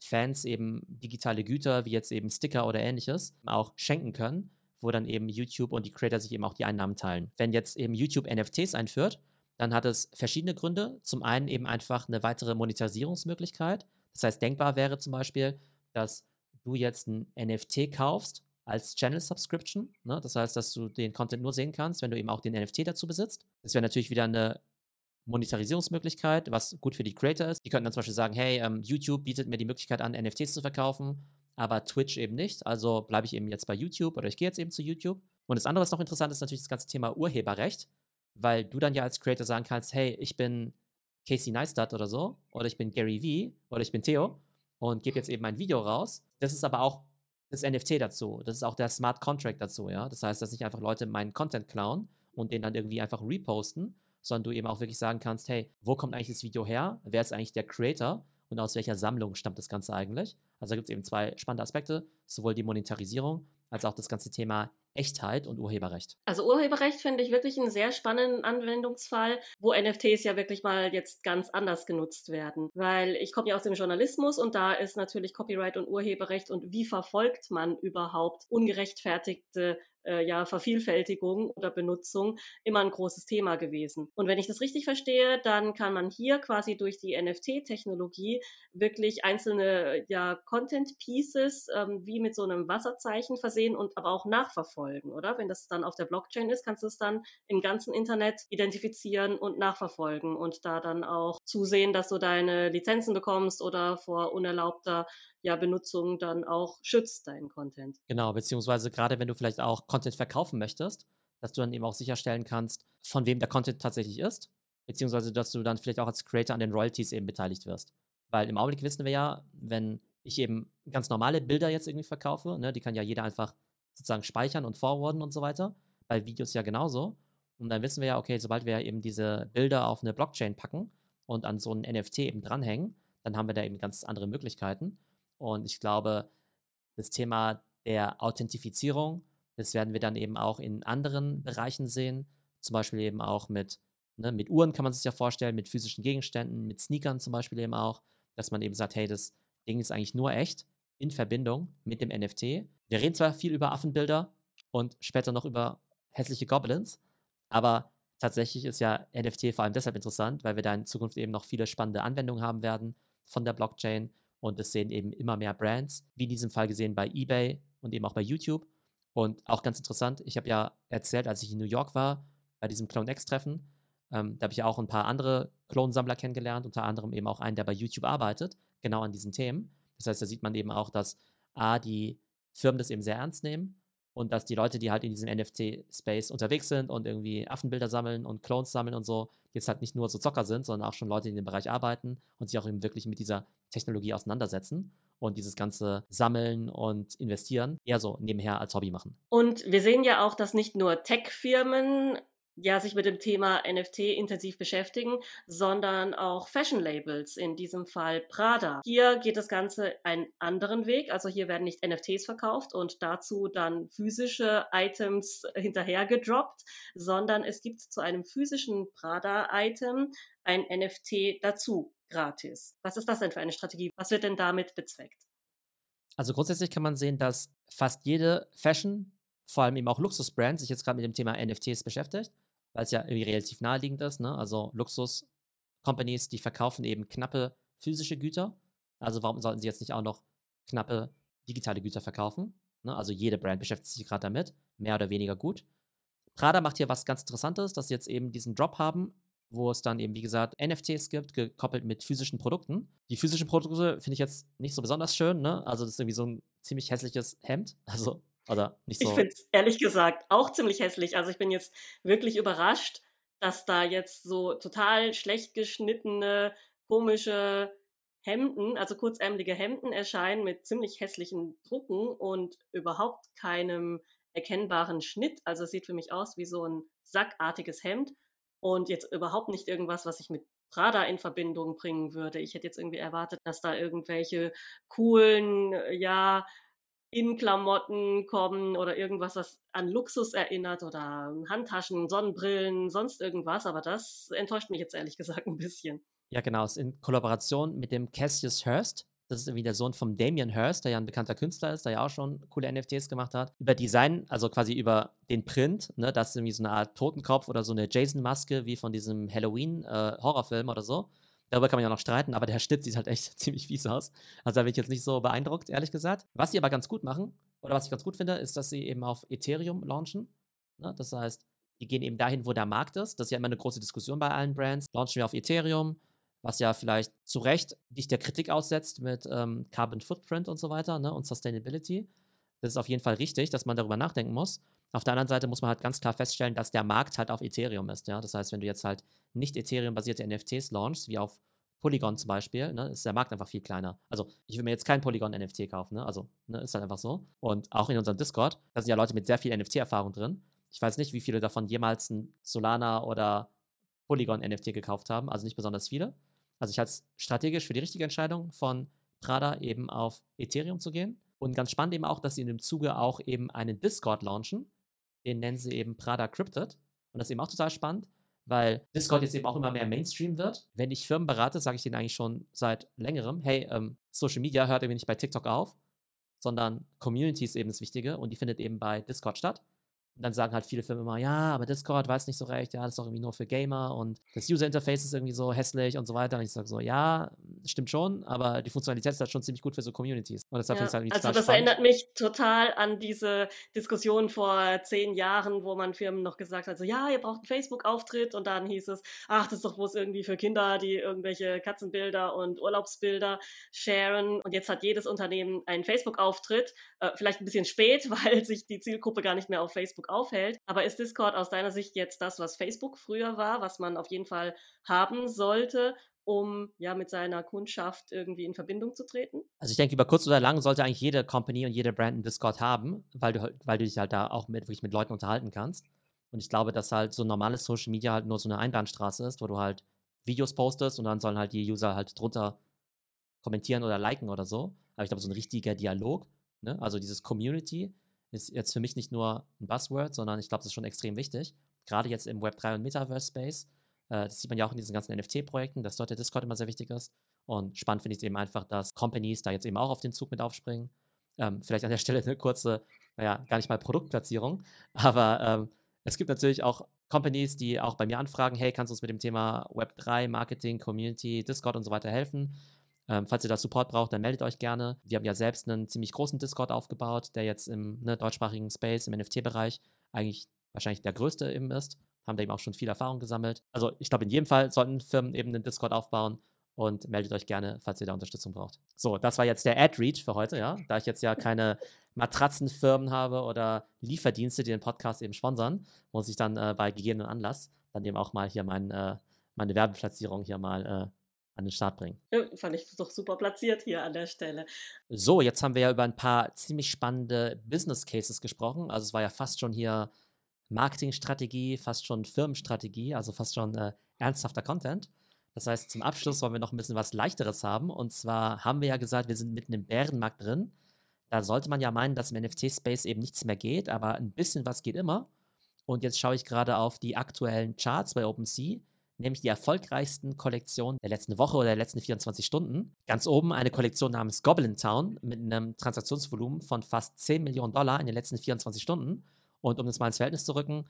Fans eben digitale Güter wie jetzt eben Sticker oder ähnliches auch schenken können, wo dann eben YouTube und die Creator sich eben auch die Einnahmen teilen. Wenn jetzt eben YouTube NFTs einführt, dann hat es verschiedene Gründe. Zum einen eben einfach eine weitere Monetarisierungsmöglichkeit. Das heißt, denkbar wäre zum Beispiel, dass du jetzt ein NFT kaufst als Channel Subscription. Ne? Das heißt, dass du den Content nur sehen kannst, wenn du eben auch den NFT dazu besitzt. Das wäre natürlich wieder eine Monetarisierungsmöglichkeit, was gut für die Creator ist. Die könnten dann zum Beispiel sagen, hey, ähm, YouTube bietet mir die Möglichkeit an, NFTs zu verkaufen, aber Twitch eben nicht. Also bleibe ich eben jetzt bei YouTube oder ich gehe jetzt eben zu YouTube. Und das andere, was noch interessant ist, ist natürlich das ganze Thema Urheberrecht, weil du dann ja als Creator sagen kannst, hey, ich bin Casey Neistat oder so, oder ich bin Gary Vee oder ich bin Theo und gebe jetzt eben ein Video raus. Das ist aber auch das NFT dazu. Das ist auch der Smart Contract dazu, ja. Das heißt, dass nicht einfach Leute meinen Content klauen und den dann irgendwie einfach reposten, sondern du eben auch wirklich sagen kannst, hey, wo kommt eigentlich das Video her? Wer ist eigentlich der Creator? Und aus welcher Sammlung stammt das Ganze eigentlich? Also da gibt es eben zwei spannende Aspekte, sowohl die Monetarisierung als auch das ganze Thema Echtheit und Urheberrecht. Also Urheberrecht finde ich wirklich einen sehr spannenden Anwendungsfall, wo NFTs ja wirklich mal jetzt ganz anders genutzt werden. Weil ich komme ja aus dem Journalismus und da ist natürlich Copyright und Urheberrecht und wie verfolgt man überhaupt ungerechtfertigte äh, ja, Vervielfältigung oder Benutzung immer ein großes Thema gewesen. Und wenn ich das richtig verstehe, dann kann man hier quasi durch die NFT-Technologie wirklich einzelne ja, Content-Pieces ähm, wie mit so einem Wasserzeichen versehen und aber auch nachverfolgen, oder? Wenn das dann auf der Blockchain ist, kannst du es dann im ganzen Internet identifizieren und nachverfolgen und da dann auch zusehen, dass du deine Lizenzen bekommst oder vor unerlaubter ja, Benutzung dann auch schützt, deinen Content. Genau, beziehungsweise gerade wenn du vielleicht auch Content verkaufen möchtest, dass du dann eben auch sicherstellen kannst, von wem der Content tatsächlich ist, beziehungsweise dass du dann vielleicht auch als Creator an den Royalties eben beteiligt wirst. Weil im Augenblick wissen wir ja, wenn ich eben ganz normale Bilder jetzt irgendwie verkaufe, ne, die kann ja jeder einfach sozusagen speichern und forwarden und so weiter. Bei Videos ja genauso. Und dann wissen wir ja, okay, sobald wir eben diese Bilder auf eine Blockchain packen und an so einen NFT eben dranhängen, dann haben wir da eben ganz andere Möglichkeiten. Und ich glaube, das Thema der Authentifizierung, das werden wir dann eben auch in anderen Bereichen sehen. Zum Beispiel eben auch mit, ne, mit Uhren kann man sich ja vorstellen, mit physischen Gegenständen, mit Sneakern zum Beispiel eben auch, dass man eben sagt, hey, das Ding ist eigentlich nur echt in Verbindung mit dem NFT. Wir reden zwar viel über Affenbilder und später noch über hässliche Goblins, aber tatsächlich ist ja NFT vor allem deshalb interessant, weil wir da in Zukunft eben noch viele spannende Anwendungen haben werden von der Blockchain und das sehen eben immer mehr Brands, wie in diesem Fall gesehen bei eBay und eben auch bei YouTube. Und auch ganz interessant, ich habe ja erzählt, als ich in New York war, bei diesem Clone X-Treffen, ähm, da habe ich ja auch ein paar andere Klonsammler kennengelernt, unter anderem eben auch einen, der bei YouTube arbeitet, genau an diesen Themen. Das heißt, da sieht man eben auch, dass A, die Firmen das eben sehr ernst nehmen und dass die Leute, die halt in diesem NFT-Space unterwegs sind und irgendwie Affenbilder sammeln und Clones sammeln und so, jetzt halt nicht nur so Zocker sind, sondern auch schon Leute, die in dem Bereich arbeiten und sich auch eben wirklich mit dieser Technologie auseinandersetzen und dieses ganze Sammeln und Investieren eher so nebenher als Hobby machen. Und wir sehen ja auch, dass nicht nur Tech-Firmen ja, sich mit dem Thema NFT intensiv beschäftigen, sondern auch Fashion-Labels, in diesem Fall Prada. Hier geht das Ganze einen anderen Weg. Also hier werden nicht NFTs verkauft und dazu dann physische Items hinterher gedroppt, sondern es gibt zu einem physischen Prada-Item ein NFT dazu, gratis. Was ist das denn für eine Strategie? Was wird denn damit bezweckt? Also grundsätzlich kann man sehen, dass fast jede Fashion vor allem eben auch Luxusbrand sich jetzt gerade mit dem Thema NFTs beschäftigt weil es ja irgendwie relativ naheliegend ist. Ne? Also Luxus-Companies, die verkaufen eben knappe physische Güter. Also warum sollten sie jetzt nicht auch noch knappe digitale Güter verkaufen? Ne? Also jede Brand beschäftigt sich gerade damit, mehr oder weniger gut. Prada macht hier was ganz Interessantes, dass sie jetzt eben diesen Drop haben, wo es dann eben, wie gesagt, NFTs gibt, gekoppelt mit physischen Produkten. Die physischen Produkte finde ich jetzt nicht so besonders schön, ne? Also das ist irgendwie so ein ziemlich hässliches Hemd. Also oder nicht so? Ich finde es ehrlich gesagt auch ziemlich hässlich. Also ich bin jetzt wirklich überrascht, dass da jetzt so total schlecht geschnittene, komische Hemden, also kurzärmelige Hemden erscheinen mit ziemlich hässlichen Drucken und überhaupt keinem erkennbaren Schnitt. Also es sieht für mich aus wie so ein sackartiges Hemd und jetzt überhaupt nicht irgendwas, was ich mit Prada in Verbindung bringen würde. Ich hätte jetzt irgendwie erwartet, dass da irgendwelche coolen, ja, in Klamotten kommen oder irgendwas, was an Luxus erinnert oder Handtaschen, Sonnenbrillen, sonst irgendwas. Aber das enttäuscht mich jetzt ehrlich gesagt ein bisschen. Ja, genau. Es ist in Kollaboration mit dem Cassius Hurst. Das ist irgendwie der Sohn von Damien Hurst, der ja ein bekannter Künstler ist, der ja auch schon coole NFTs gemacht hat. Über Design, also quasi über den Print, ne, das ist irgendwie so eine Art Totenkopf oder so eine Jason-Maske wie von diesem Halloween-Horrorfilm äh, oder so. Darüber kann man ja noch streiten, aber der Schnitt sieht halt echt ziemlich fies aus. Also da bin ich jetzt nicht so beeindruckt, ehrlich gesagt. Was sie aber ganz gut machen, oder was ich ganz gut finde, ist, dass sie eben auf Ethereum launchen. Ne? Das heißt, die gehen eben dahin, wo der Markt ist. Das ist ja immer eine große Diskussion bei allen Brands. Launchen wir auf Ethereum, was ja vielleicht zu Recht dich der Kritik aussetzt mit ähm, Carbon Footprint und so weiter ne? und Sustainability. Das ist auf jeden Fall richtig, dass man darüber nachdenken muss. Auf der anderen Seite muss man halt ganz klar feststellen, dass der Markt halt auf Ethereum ist. Ja? Das heißt, wenn du jetzt halt nicht Ethereum-basierte NFTs launchst, wie auf Polygon zum Beispiel, ne, ist der Markt einfach viel kleiner. Also ich will mir jetzt kein Polygon-NFT kaufen, ne? also ne, ist halt einfach so. Und auch in unserem Discord, da sind ja Leute mit sehr viel NFT-Erfahrung drin. Ich weiß nicht, wie viele davon jemals ein Solana oder Polygon-NFT gekauft haben, also nicht besonders viele. Also ich halte es strategisch für die richtige Entscheidung von Prada eben auf Ethereum zu gehen. Und ganz spannend eben auch, dass sie in dem Zuge auch eben einen Discord launchen. Den nennen sie eben Prada Cryptid. Und das ist eben auch total spannend, weil Discord jetzt eben auch immer mehr Mainstream wird. Wenn ich Firmen berate, sage ich denen eigentlich schon seit längerem, hey, ähm, Social Media hört irgendwie nicht bei TikTok auf, sondern Community ist eben das Wichtige und die findet eben bei Discord statt. Und dann sagen halt viele Firmen immer, ja, aber Discord weiß nicht so recht, ja, das ist doch irgendwie nur für Gamer und das User Interface ist irgendwie so hässlich und so weiter. Und ich sage so, ja, stimmt schon, aber die Funktionalität ist halt schon ziemlich gut für so Communities. Und deshalb ja, halt Also das spannend. erinnert mich total an diese Diskussion vor zehn Jahren, wo man Firmen noch gesagt hat, so, ja, ihr braucht einen Facebook-Auftritt und dann hieß es, ach, das ist doch bloß irgendwie für Kinder, die irgendwelche Katzenbilder und Urlaubsbilder sharen. Und jetzt hat jedes Unternehmen einen Facebook-Auftritt, äh, vielleicht ein bisschen spät, weil sich die Zielgruppe gar nicht mehr auf Facebook Facebook aufhält. Aber ist Discord aus deiner Sicht jetzt das, was Facebook früher war, was man auf jeden Fall haben sollte, um ja mit seiner Kundschaft irgendwie in Verbindung zu treten? Also ich denke, über kurz oder lang sollte eigentlich jede Company und jede Brand einen Discord haben, weil du, weil du dich halt da auch mit, wirklich mit Leuten unterhalten kannst. Und ich glaube, dass halt so normales Social Media halt nur so eine Einbahnstraße ist, wo du halt Videos postest und dann sollen halt die User halt drunter kommentieren oder liken oder so. Aber ich glaube, so ein richtiger Dialog, ne? also dieses Community, ist jetzt für mich nicht nur ein Buzzword, sondern ich glaube, das ist schon extrem wichtig. Gerade jetzt im Web3 und Metaverse-Space. Äh, das sieht man ja auch in diesen ganzen NFT-Projekten, dass dort der Discord immer sehr wichtig ist. Und spannend finde ich es eben einfach, dass Companies da jetzt eben auch auf den Zug mit aufspringen. Ähm, vielleicht an der Stelle eine kurze, naja, gar nicht mal Produktplatzierung, aber ähm, es gibt natürlich auch Companies, die auch bei mir anfragen, hey, kannst du uns mit dem Thema Web3, Marketing, Community, Discord und so weiter helfen? Ähm, falls ihr da Support braucht, dann meldet euch gerne. Wir haben ja selbst einen ziemlich großen Discord aufgebaut, der jetzt im ne, deutschsprachigen Space, im NFT-Bereich eigentlich wahrscheinlich der größte eben ist. Haben da eben auch schon viel Erfahrung gesammelt. Also ich glaube, in jedem Fall sollten Firmen eben einen Discord aufbauen und meldet euch gerne, falls ihr da Unterstützung braucht. So, das war jetzt der Ad-Read für heute, ja. Da ich jetzt ja keine Matratzenfirmen habe oder Lieferdienste, die den Podcast eben sponsern, muss ich dann äh, bei gegebenen Anlass dann eben auch mal hier mein, äh, meine Werbeplatzierung hier mal äh, an den Start bringen. Ja, fand ich doch super platziert hier an der Stelle. So, jetzt haben wir ja über ein paar ziemlich spannende Business Cases gesprochen. Also es war ja fast schon hier Marketingstrategie, fast schon Firmenstrategie, also fast schon äh, ernsthafter Content. Das heißt, zum Abschluss wollen wir noch ein bisschen was Leichteres haben. Und zwar haben wir ja gesagt, wir sind mitten im Bärenmarkt drin. Da sollte man ja meinen, dass im NFT-Space eben nichts mehr geht, aber ein bisschen was geht immer. Und jetzt schaue ich gerade auf die aktuellen Charts bei OpenSea, nämlich die erfolgreichsten Kollektionen der letzten Woche oder der letzten 24 Stunden. Ganz oben eine Kollektion namens Goblin Town mit einem Transaktionsvolumen von fast 10 Millionen Dollar in den letzten 24 Stunden. Und um das mal ins Verhältnis zu rücken,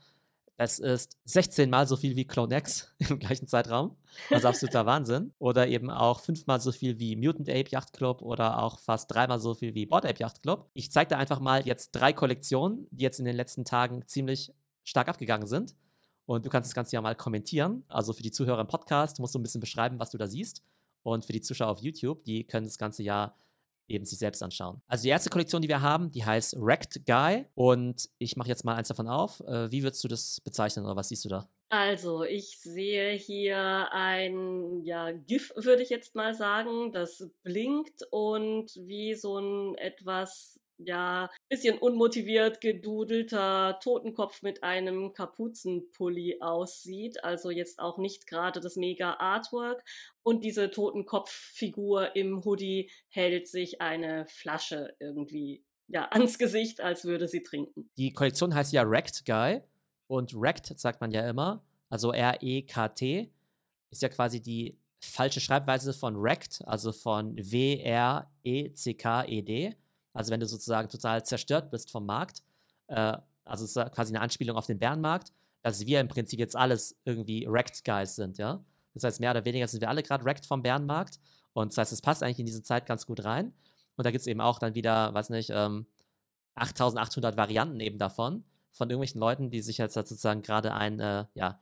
es ist 16 mal so viel wie Clone X im gleichen Zeitraum. Also absoluter Wahnsinn. Oder eben auch fünfmal so viel wie Mutant Ape Yacht Club oder auch fast dreimal so viel wie Board Ape Yacht Club. Ich zeige da einfach mal jetzt drei Kollektionen, die jetzt in den letzten Tagen ziemlich stark abgegangen sind. Und du kannst das Ganze ja mal kommentieren. Also für die Zuhörer im Podcast musst du ein bisschen beschreiben, was du da siehst. Und für die Zuschauer auf YouTube, die können das Ganze ja eben sich selbst anschauen. Also die erste Kollektion, die wir haben, die heißt Wrecked Guy und ich mache jetzt mal eins davon auf. Äh, wie würdest du das bezeichnen oder was siehst du da? Also, ich sehe hier ein ja, GIF, würde ich jetzt mal sagen, das blinkt und wie so ein etwas ja, bisschen unmotiviert gedudelter Totenkopf mit einem Kapuzenpulli aussieht. Also jetzt auch nicht gerade das mega Artwork. Und diese Totenkopffigur im Hoodie hält sich eine Flasche irgendwie ja, ans Gesicht, als würde sie trinken. Die Kollektion heißt ja Wrecked Guy. Und Wrecked sagt man ja immer, also R-E-K-T, ist ja quasi die falsche Schreibweise von Wrecked, also von W-R-E-C-K-E-D. Also wenn du sozusagen total zerstört bist vom Markt, äh, also es ist quasi eine Anspielung auf den Bärenmarkt, dass wir im Prinzip jetzt alles irgendwie Wrecked Guys sind, ja. Das heißt, mehr oder weniger sind wir alle gerade wrecked vom Bärenmarkt. Und das heißt, es passt eigentlich in diese Zeit ganz gut rein. Und da gibt es eben auch dann wieder, weiß nicht, ähm, 8800 Varianten eben davon, von irgendwelchen Leuten, die sich jetzt sozusagen gerade ein, äh, ja,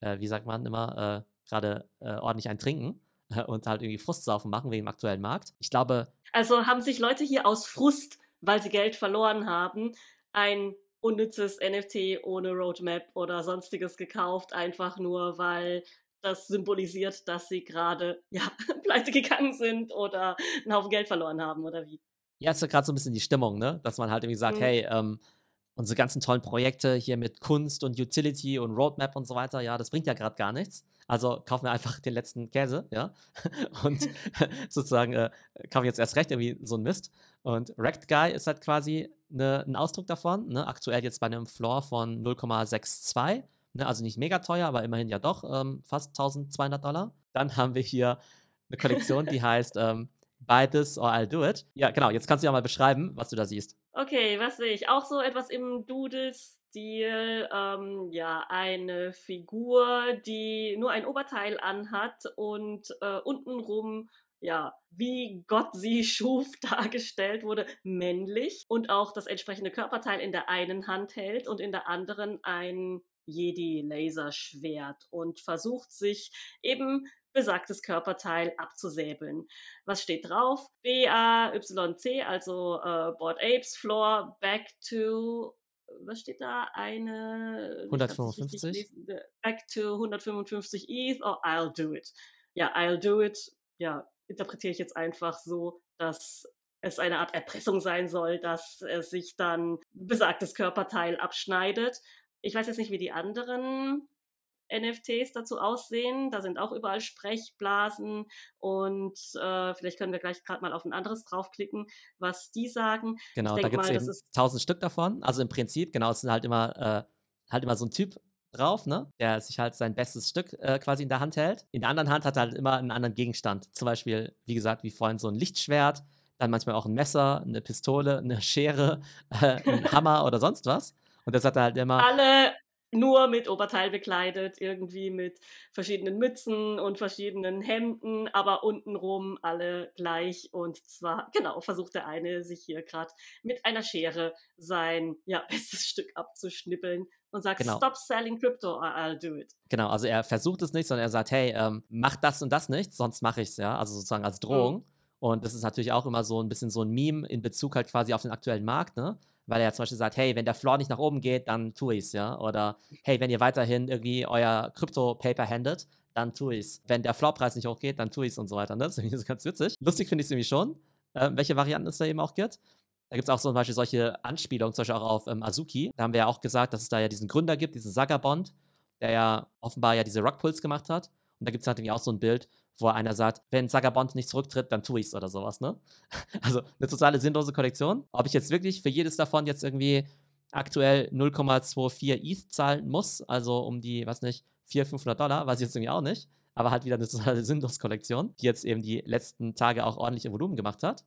äh, wie sagt man immer, äh, gerade äh, ordentlich ein trinken und halt irgendwie Frustsaufen machen wegen dem aktuellen Markt. Ich glaube. Also haben sich Leute hier aus Frust, weil sie Geld verloren haben, ein unnützes NFT ohne Roadmap oder sonstiges gekauft, einfach nur weil das symbolisiert, dass sie gerade ja, pleite gegangen sind oder einen Haufen Geld verloren haben oder wie? Ja, ist ja gerade so ein bisschen die Stimmung, ne? Dass man halt irgendwie sagt, mhm. hey, ähm, unsere ganzen tollen Projekte hier mit Kunst und Utility und Roadmap und so weiter, ja, das bringt ja gerade gar nichts. Also kaufen wir einfach den letzten Käse, ja. Und sozusagen äh, kaufen jetzt erst recht irgendwie so ein Mist. Und Wrecked Guy ist halt quasi ne, ein Ausdruck davon. Ne? Aktuell jetzt bei einem Floor von 0,62. Ne? Also nicht mega teuer, aber immerhin ja doch ähm, fast 1200 Dollar. Dann haben wir hier eine Kollektion, die heißt ähm, Buy This or I'll Do It. Ja, genau. Jetzt kannst du ja mal beschreiben, was du da siehst. Okay, was sehe ich? Auch so etwas im Doodle-Stil. Ähm, ja, eine Figur, die nur ein Oberteil anhat und äh, untenrum ja, wie Gott sie schuf, dargestellt wurde, männlich und auch das entsprechende Körperteil in der einen Hand hält und in der anderen ein Jedi-Laserschwert und versucht sich eben besagtes Körperteil abzusäbeln. Was steht drauf? B-A-Y-C, also äh, Board Apes Floor, back to was steht da? Eine 155? Back to 155 ETH, oh, I'll do it. Ja, I'll do it, ja, interpretiere ich jetzt einfach so, dass es eine Art Erpressung sein soll, dass er sich dann besagtes Körperteil abschneidet. Ich weiß jetzt nicht, wie die anderen NFTs dazu aussehen. Da sind auch überall Sprechblasen und äh, vielleicht können wir gleich gerade mal auf ein anderes draufklicken, was die sagen. Genau, da gibt es eben tausend Stück davon. Also im Prinzip, genau, es sind halt immer, äh, halt immer so ein Typ drauf, ne? Der sich halt sein bestes Stück äh, quasi in der Hand hält. In der anderen Hand hat er halt immer einen anderen Gegenstand. Zum Beispiel, wie gesagt, wie vorhin so ein Lichtschwert, dann manchmal auch ein Messer, eine Pistole, eine Schere, äh, ein Hammer oder sonst was. Und das hat er halt immer. Alle nur mit Oberteil bekleidet, irgendwie mit verschiedenen Mützen und verschiedenen Hemden, aber untenrum alle gleich. Und zwar, genau, versucht der eine sich hier gerade mit einer Schere sein ja, bestes Stück abzuschnippeln und sagt, genau. stop selling crypto or I'll do it. Genau, also er versucht es nicht, sondern er sagt, hey, ähm, mach das und das nicht, sonst mache ich es, ja, also sozusagen als Drohung. Mhm. Und das ist natürlich auch immer so ein bisschen so ein Meme in Bezug halt quasi auf den aktuellen Markt, ne? Weil er zum Beispiel sagt, hey, wenn der Floor nicht nach oben geht, dann tu ich's, ja? Oder hey, wenn ihr weiterhin irgendwie euer Krypto-Paper handelt, dann tu ich's. Wenn der Floorpreis nicht hochgeht, dann tu ich's und so weiter. Ne? Das ist ganz witzig. Lustig finde ich es irgendwie schon, äh, welche Varianten es da eben auch gibt. Da gibt es auch zum Beispiel solche Anspielungen, zum Beispiel auch auf ähm, Azuki. Da haben wir ja auch gesagt, dass es da ja diesen Gründer gibt, diesen Sagabond, der ja offenbar ja diese Rockpuls gemacht hat. Und da gibt es irgendwie auch so ein Bild, wo einer sagt, wenn Sagabond nicht zurücktritt, dann tue ich's oder sowas, ne? Also eine totale sinnlose Kollektion. Ob ich jetzt wirklich für jedes davon jetzt irgendwie aktuell 0,24 ETH zahlen muss, also um die, was nicht, 400, 500 Dollar, weiß ich jetzt irgendwie auch nicht. Aber halt wieder eine totale sinnlose Kollektion, die jetzt eben die letzten Tage auch ordentliche Volumen gemacht hat.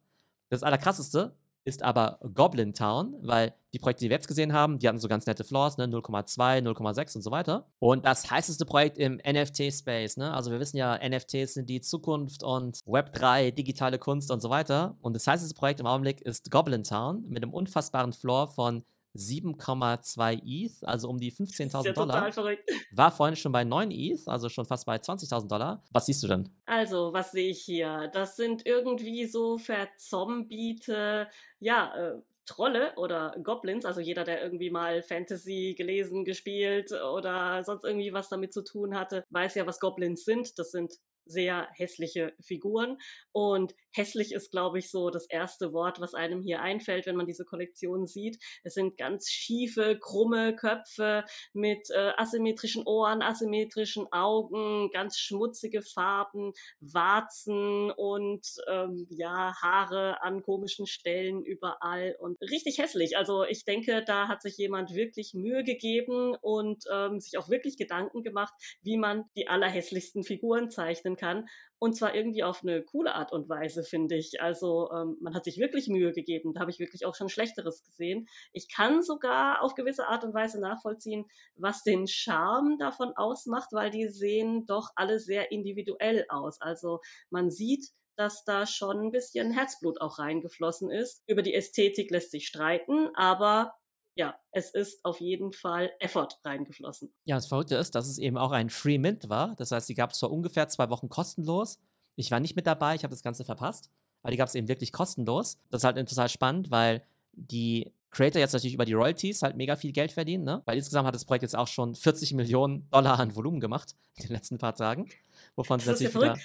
Das Allerkrasseste ist aber Goblin Town, weil die Projekte, die wir jetzt gesehen haben, die hatten so ganz nette Floors, ne? 0,2, 0,6 und so weiter. Und das heißeste Projekt im NFT-Space, ne? Also wir wissen ja, NFTs sind die Zukunft und Web3, digitale Kunst und so weiter. Und das heißeste Projekt im Augenblick ist Goblin Town mit einem unfassbaren Floor von 7,2 ETH, also um die 15.000 ja Dollar. Verrückt. War vorhin schon bei 9 ETH, also schon fast bei 20.000 Dollar. Was siehst du denn? Also, was sehe ich hier? Das sind irgendwie so verzombiete, ja, äh, Trolle oder Goblins, also jeder, der irgendwie mal Fantasy gelesen, gespielt oder sonst irgendwie was damit zu tun hatte, weiß ja, was Goblins sind. Das sind sehr hässliche Figuren. Und hässlich ist, glaube ich, so das erste Wort, was einem hier einfällt, wenn man diese Kollektion sieht. Es sind ganz schiefe, krumme Köpfe mit äh, asymmetrischen Ohren, asymmetrischen Augen, ganz schmutzige Farben, Warzen und ähm, ja, Haare an komischen Stellen überall und richtig hässlich. Also ich denke, da hat sich jemand wirklich Mühe gegeben und ähm, sich auch wirklich Gedanken gemacht, wie man die allerhässlichsten Figuren zeichnen kann. Und zwar irgendwie auf eine coole Art und Weise, finde ich. Also ähm, man hat sich wirklich Mühe gegeben. Da habe ich wirklich auch schon Schlechteres gesehen. Ich kann sogar auf gewisse Art und Weise nachvollziehen, was den Charme davon ausmacht, weil die sehen doch alle sehr individuell aus. Also man sieht, dass da schon ein bisschen Herzblut auch reingeflossen ist. Über die Ästhetik lässt sich streiten, aber ja, es ist auf jeden Fall Effort reingeflossen. Ja, das Verrückte ist, dass es eben auch ein Free Mint war. Das heißt, die gab es vor ungefähr zwei Wochen kostenlos. Ich war nicht mit dabei, ich habe das Ganze verpasst. Aber die gab es eben wirklich kostenlos. Das ist halt total spannend, weil die Creator jetzt natürlich über die Royalties halt mega viel Geld verdienen, ne? Weil insgesamt hat das Projekt jetzt auch schon 40 Millionen Dollar an Volumen gemacht in den letzten paar Tagen, wovon sie natürlich wieder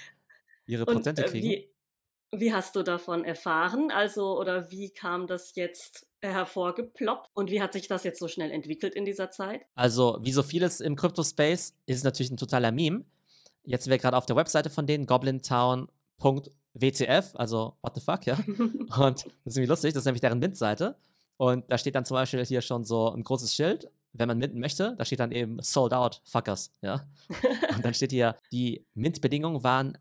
ihre Prozente Und, äh, kriegen. Wie, wie hast du davon erfahren? Also, oder wie kam das jetzt hervorgeploppt? Und wie hat sich das jetzt so schnell entwickelt in dieser Zeit? Also, wie so vieles im Crypto-Space ist es natürlich ein totaler Meme. Jetzt sind wir gerade auf der Webseite von denen, goblintown.wtf, also what the fuck, ja. Und das ist irgendwie lustig, das ist nämlich deren Mint-Seite. Und da steht dann zum Beispiel hier schon so ein großes Schild, wenn man minten möchte, da steht dann eben sold out, fuckers, ja. Und dann steht hier, die Mint-Bedingungen waren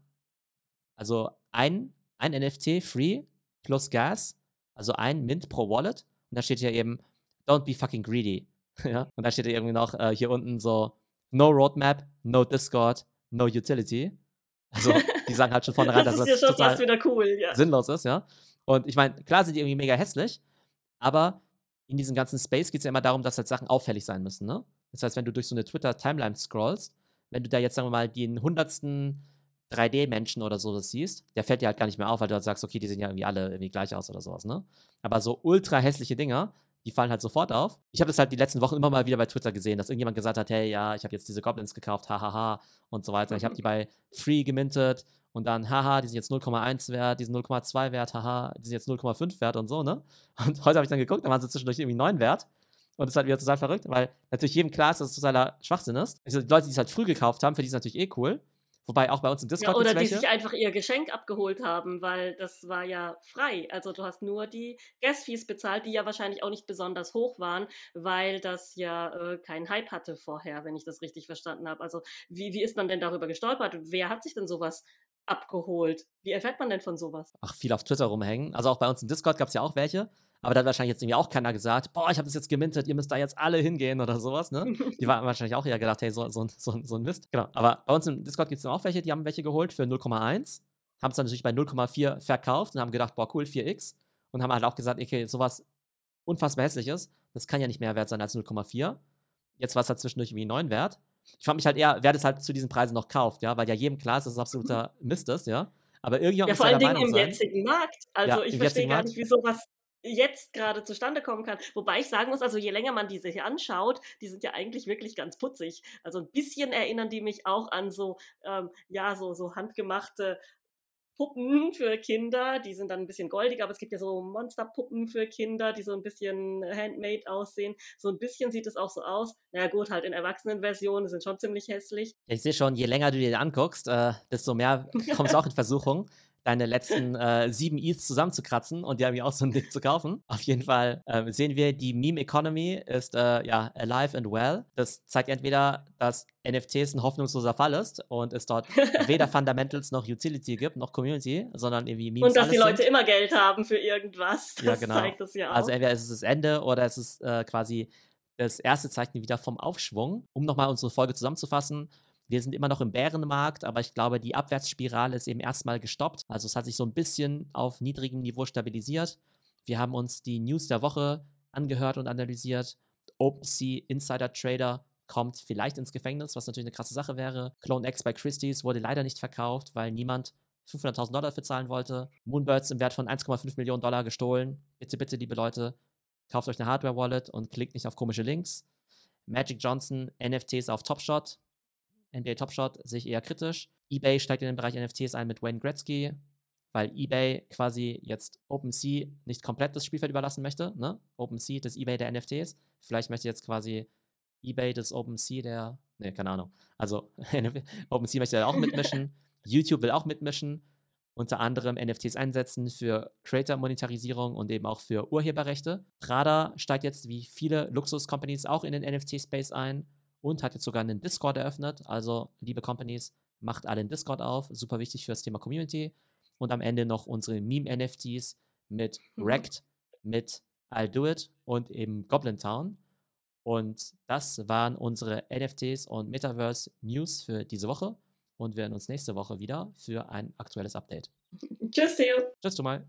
also ein ein NFT free plus Gas, also ein Mint pro Wallet. Und da steht hier eben, don't be fucking greedy. ja? Und da steht hier irgendwie noch äh, hier unten so, no Roadmap, no Discord, no Utility. Also, die sagen halt schon vornherein, das dass das schon total wieder cool, ja. sinnlos ist, ja. Und ich meine, klar sind die irgendwie mega hässlich, aber in diesem ganzen Space geht es ja immer darum, dass halt Sachen auffällig sein müssen, ne? Das heißt, wenn du durch so eine Twitter-Timeline scrollst, wenn du da jetzt, sagen wir mal, den hundertsten 3D-Menschen oder so das siehst, der fällt dir halt gar nicht mehr auf, weil du halt sagst, okay, die sehen ja irgendwie alle irgendwie gleich aus oder sowas, ne? Aber so ultra hässliche Dinger, die fallen halt sofort auf. Ich habe das halt die letzten Wochen immer mal wieder bei Twitter gesehen, dass irgendjemand gesagt hat, hey, ja, ich habe jetzt diese Goblins gekauft, hahaha und so weiter. Ich habe die bei Free gemintet und dann, haha, die sind jetzt 0,1 wert, die sind 0,2 wert, haha, die sind jetzt 0,5 wert und so, ne? Und heute habe ich dann geguckt, da waren sie zwischendurch irgendwie 9 wert. Und das ist halt wieder total verrückt, weil natürlich jedem klar ist, dass es totaler Schwachsinn ist. Also die Leute, die es halt früh gekauft haben, für die ist es natürlich eh cool. Wobei auch bei uns im Discord. Ja, oder die sich einfach ihr Geschenk abgeholt haben, weil das war ja frei. Also du hast nur die Gas-Fees bezahlt, die ja wahrscheinlich auch nicht besonders hoch waren, weil das ja äh, keinen Hype hatte vorher, wenn ich das richtig verstanden habe. Also wie, wie ist man denn darüber gestolpert? Wer hat sich denn sowas abgeholt? Wie erfährt man denn von sowas? Ach, viel auf Twitter rumhängen. Also auch bei uns im Discord gab es ja auch welche. Aber da hat wahrscheinlich jetzt irgendwie auch keiner gesagt, boah, ich habe das jetzt gemintet, ihr müsst da jetzt alle hingehen oder sowas, ne? Die waren wahrscheinlich auch eher gedacht, hey, so, so, so, so ein Mist. Genau. Aber bei uns im Discord gibt es auch welche, die haben welche geholt für 0,1, haben es dann natürlich bei 0,4 verkauft und haben gedacht, boah, cool, 4x. Und haben halt auch gesagt, okay, sowas unfassbar hässliches, das kann ja nicht mehr wert sein als 0,4. Jetzt war es halt zwischendurch irgendwie 9 wert. Ich frage mich halt eher, wer das halt zu diesen Preisen noch kauft, ja, weil ja jedem klar ist, dass es absoluter Mist ist, ja. Aber irgendjemand ja, vor allen Dingen im sein. jetzigen Markt. Also Ja, ich verstehe gar nicht, wie sowas jetzt gerade zustande kommen kann. Wobei ich sagen muss, also je länger man die sich anschaut, die sind ja eigentlich wirklich ganz putzig. Also ein bisschen erinnern die mich auch an so, ähm, ja, so, so handgemachte Puppen für Kinder, die sind dann ein bisschen goldiger, aber es gibt ja so Monsterpuppen für Kinder, die so ein bisschen handmade aussehen. So ein bisschen sieht es auch so aus. Na ja, gut, halt in Erwachsenenversionen, sind schon ziemlich hässlich. Ich sehe schon, je länger du dir anguckst, äh, desto mehr kommst du auch in Versuchung, deine letzten äh, sieben ETH zusammenzukratzen und dir irgendwie auch so ein Ding zu kaufen. Auf jeden Fall äh, sehen wir, die Meme Economy ist äh, ja alive and well. Das zeigt entweder, dass NFTs ein hoffnungsloser Fall ist und es dort weder Fundamentals noch Utility gibt, noch Community, sondern irgendwie Memes Und dass die Leute sind. immer Geld haben für irgendwas. Das Ja, genau. zeigt es ja auch. Also entweder ist es das Ende oder es ist äh, quasi das erste Zeichen wieder vom Aufschwung. Um nochmal unsere Folge zusammenzufassen, wir sind immer noch im Bärenmarkt, aber ich glaube, die Abwärtsspirale ist eben erstmal gestoppt. Also es hat sich so ein bisschen auf niedrigem Niveau stabilisiert. Wir haben uns die News der Woche angehört und analysiert. OpenSea Insider Trader kommt vielleicht ins Gefängnis, was natürlich eine krasse Sache wäre. Clone X bei Christie's wurde leider nicht verkauft, weil niemand 500.000 Dollar für zahlen wollte. Moonbirds im Wert von 1,5 Millionen Dollar gestohlen. Bitte, bitte, liebe Leute, kauft euch eine Hardware-Wallet und klickt nicht auf komische Links. Magic Johnson, NFTs auf Topshot. NBA Topshot sehe ich eher kritisch. eBay steigt in den Bereich NFTs ein mit Wayne Gretzky, weil eBay quasi jetzt OpenSea nicht komplett das Spielfeld überlassen möchte. Ne? OpenSea, das eBay der NFTs. Vielleicht möchte jetzt quasi eBay das OpenSea der. Ne, keine Ahnung. Also OpenSea möchte da auch mitmischen. YouTube will auch mitmischen. Unter anderem NFTs einsetzen für Creator-Monetarisierung und eben auch für Urheberrechte. Prada steigt jetzt wie viele Luxus-Companies auch in den NFT-Space ein und hat jetzt sogar einen Discord eröffnet. Also, liebe Companies, macht alle einen Discord auf. Super wichtig für das Thema Community. Und am Ende noch unsere Meme-NFTs mit Mhm. Wrecked, mit I'll Do It und eben Goblin Town. Und das waren unsere NFTs und Metaverse News für diese Woche. Und wir hören uns nächste Woche wieder für ein aktuelles Update. Tschüss, Theo. Tschüss, du mal.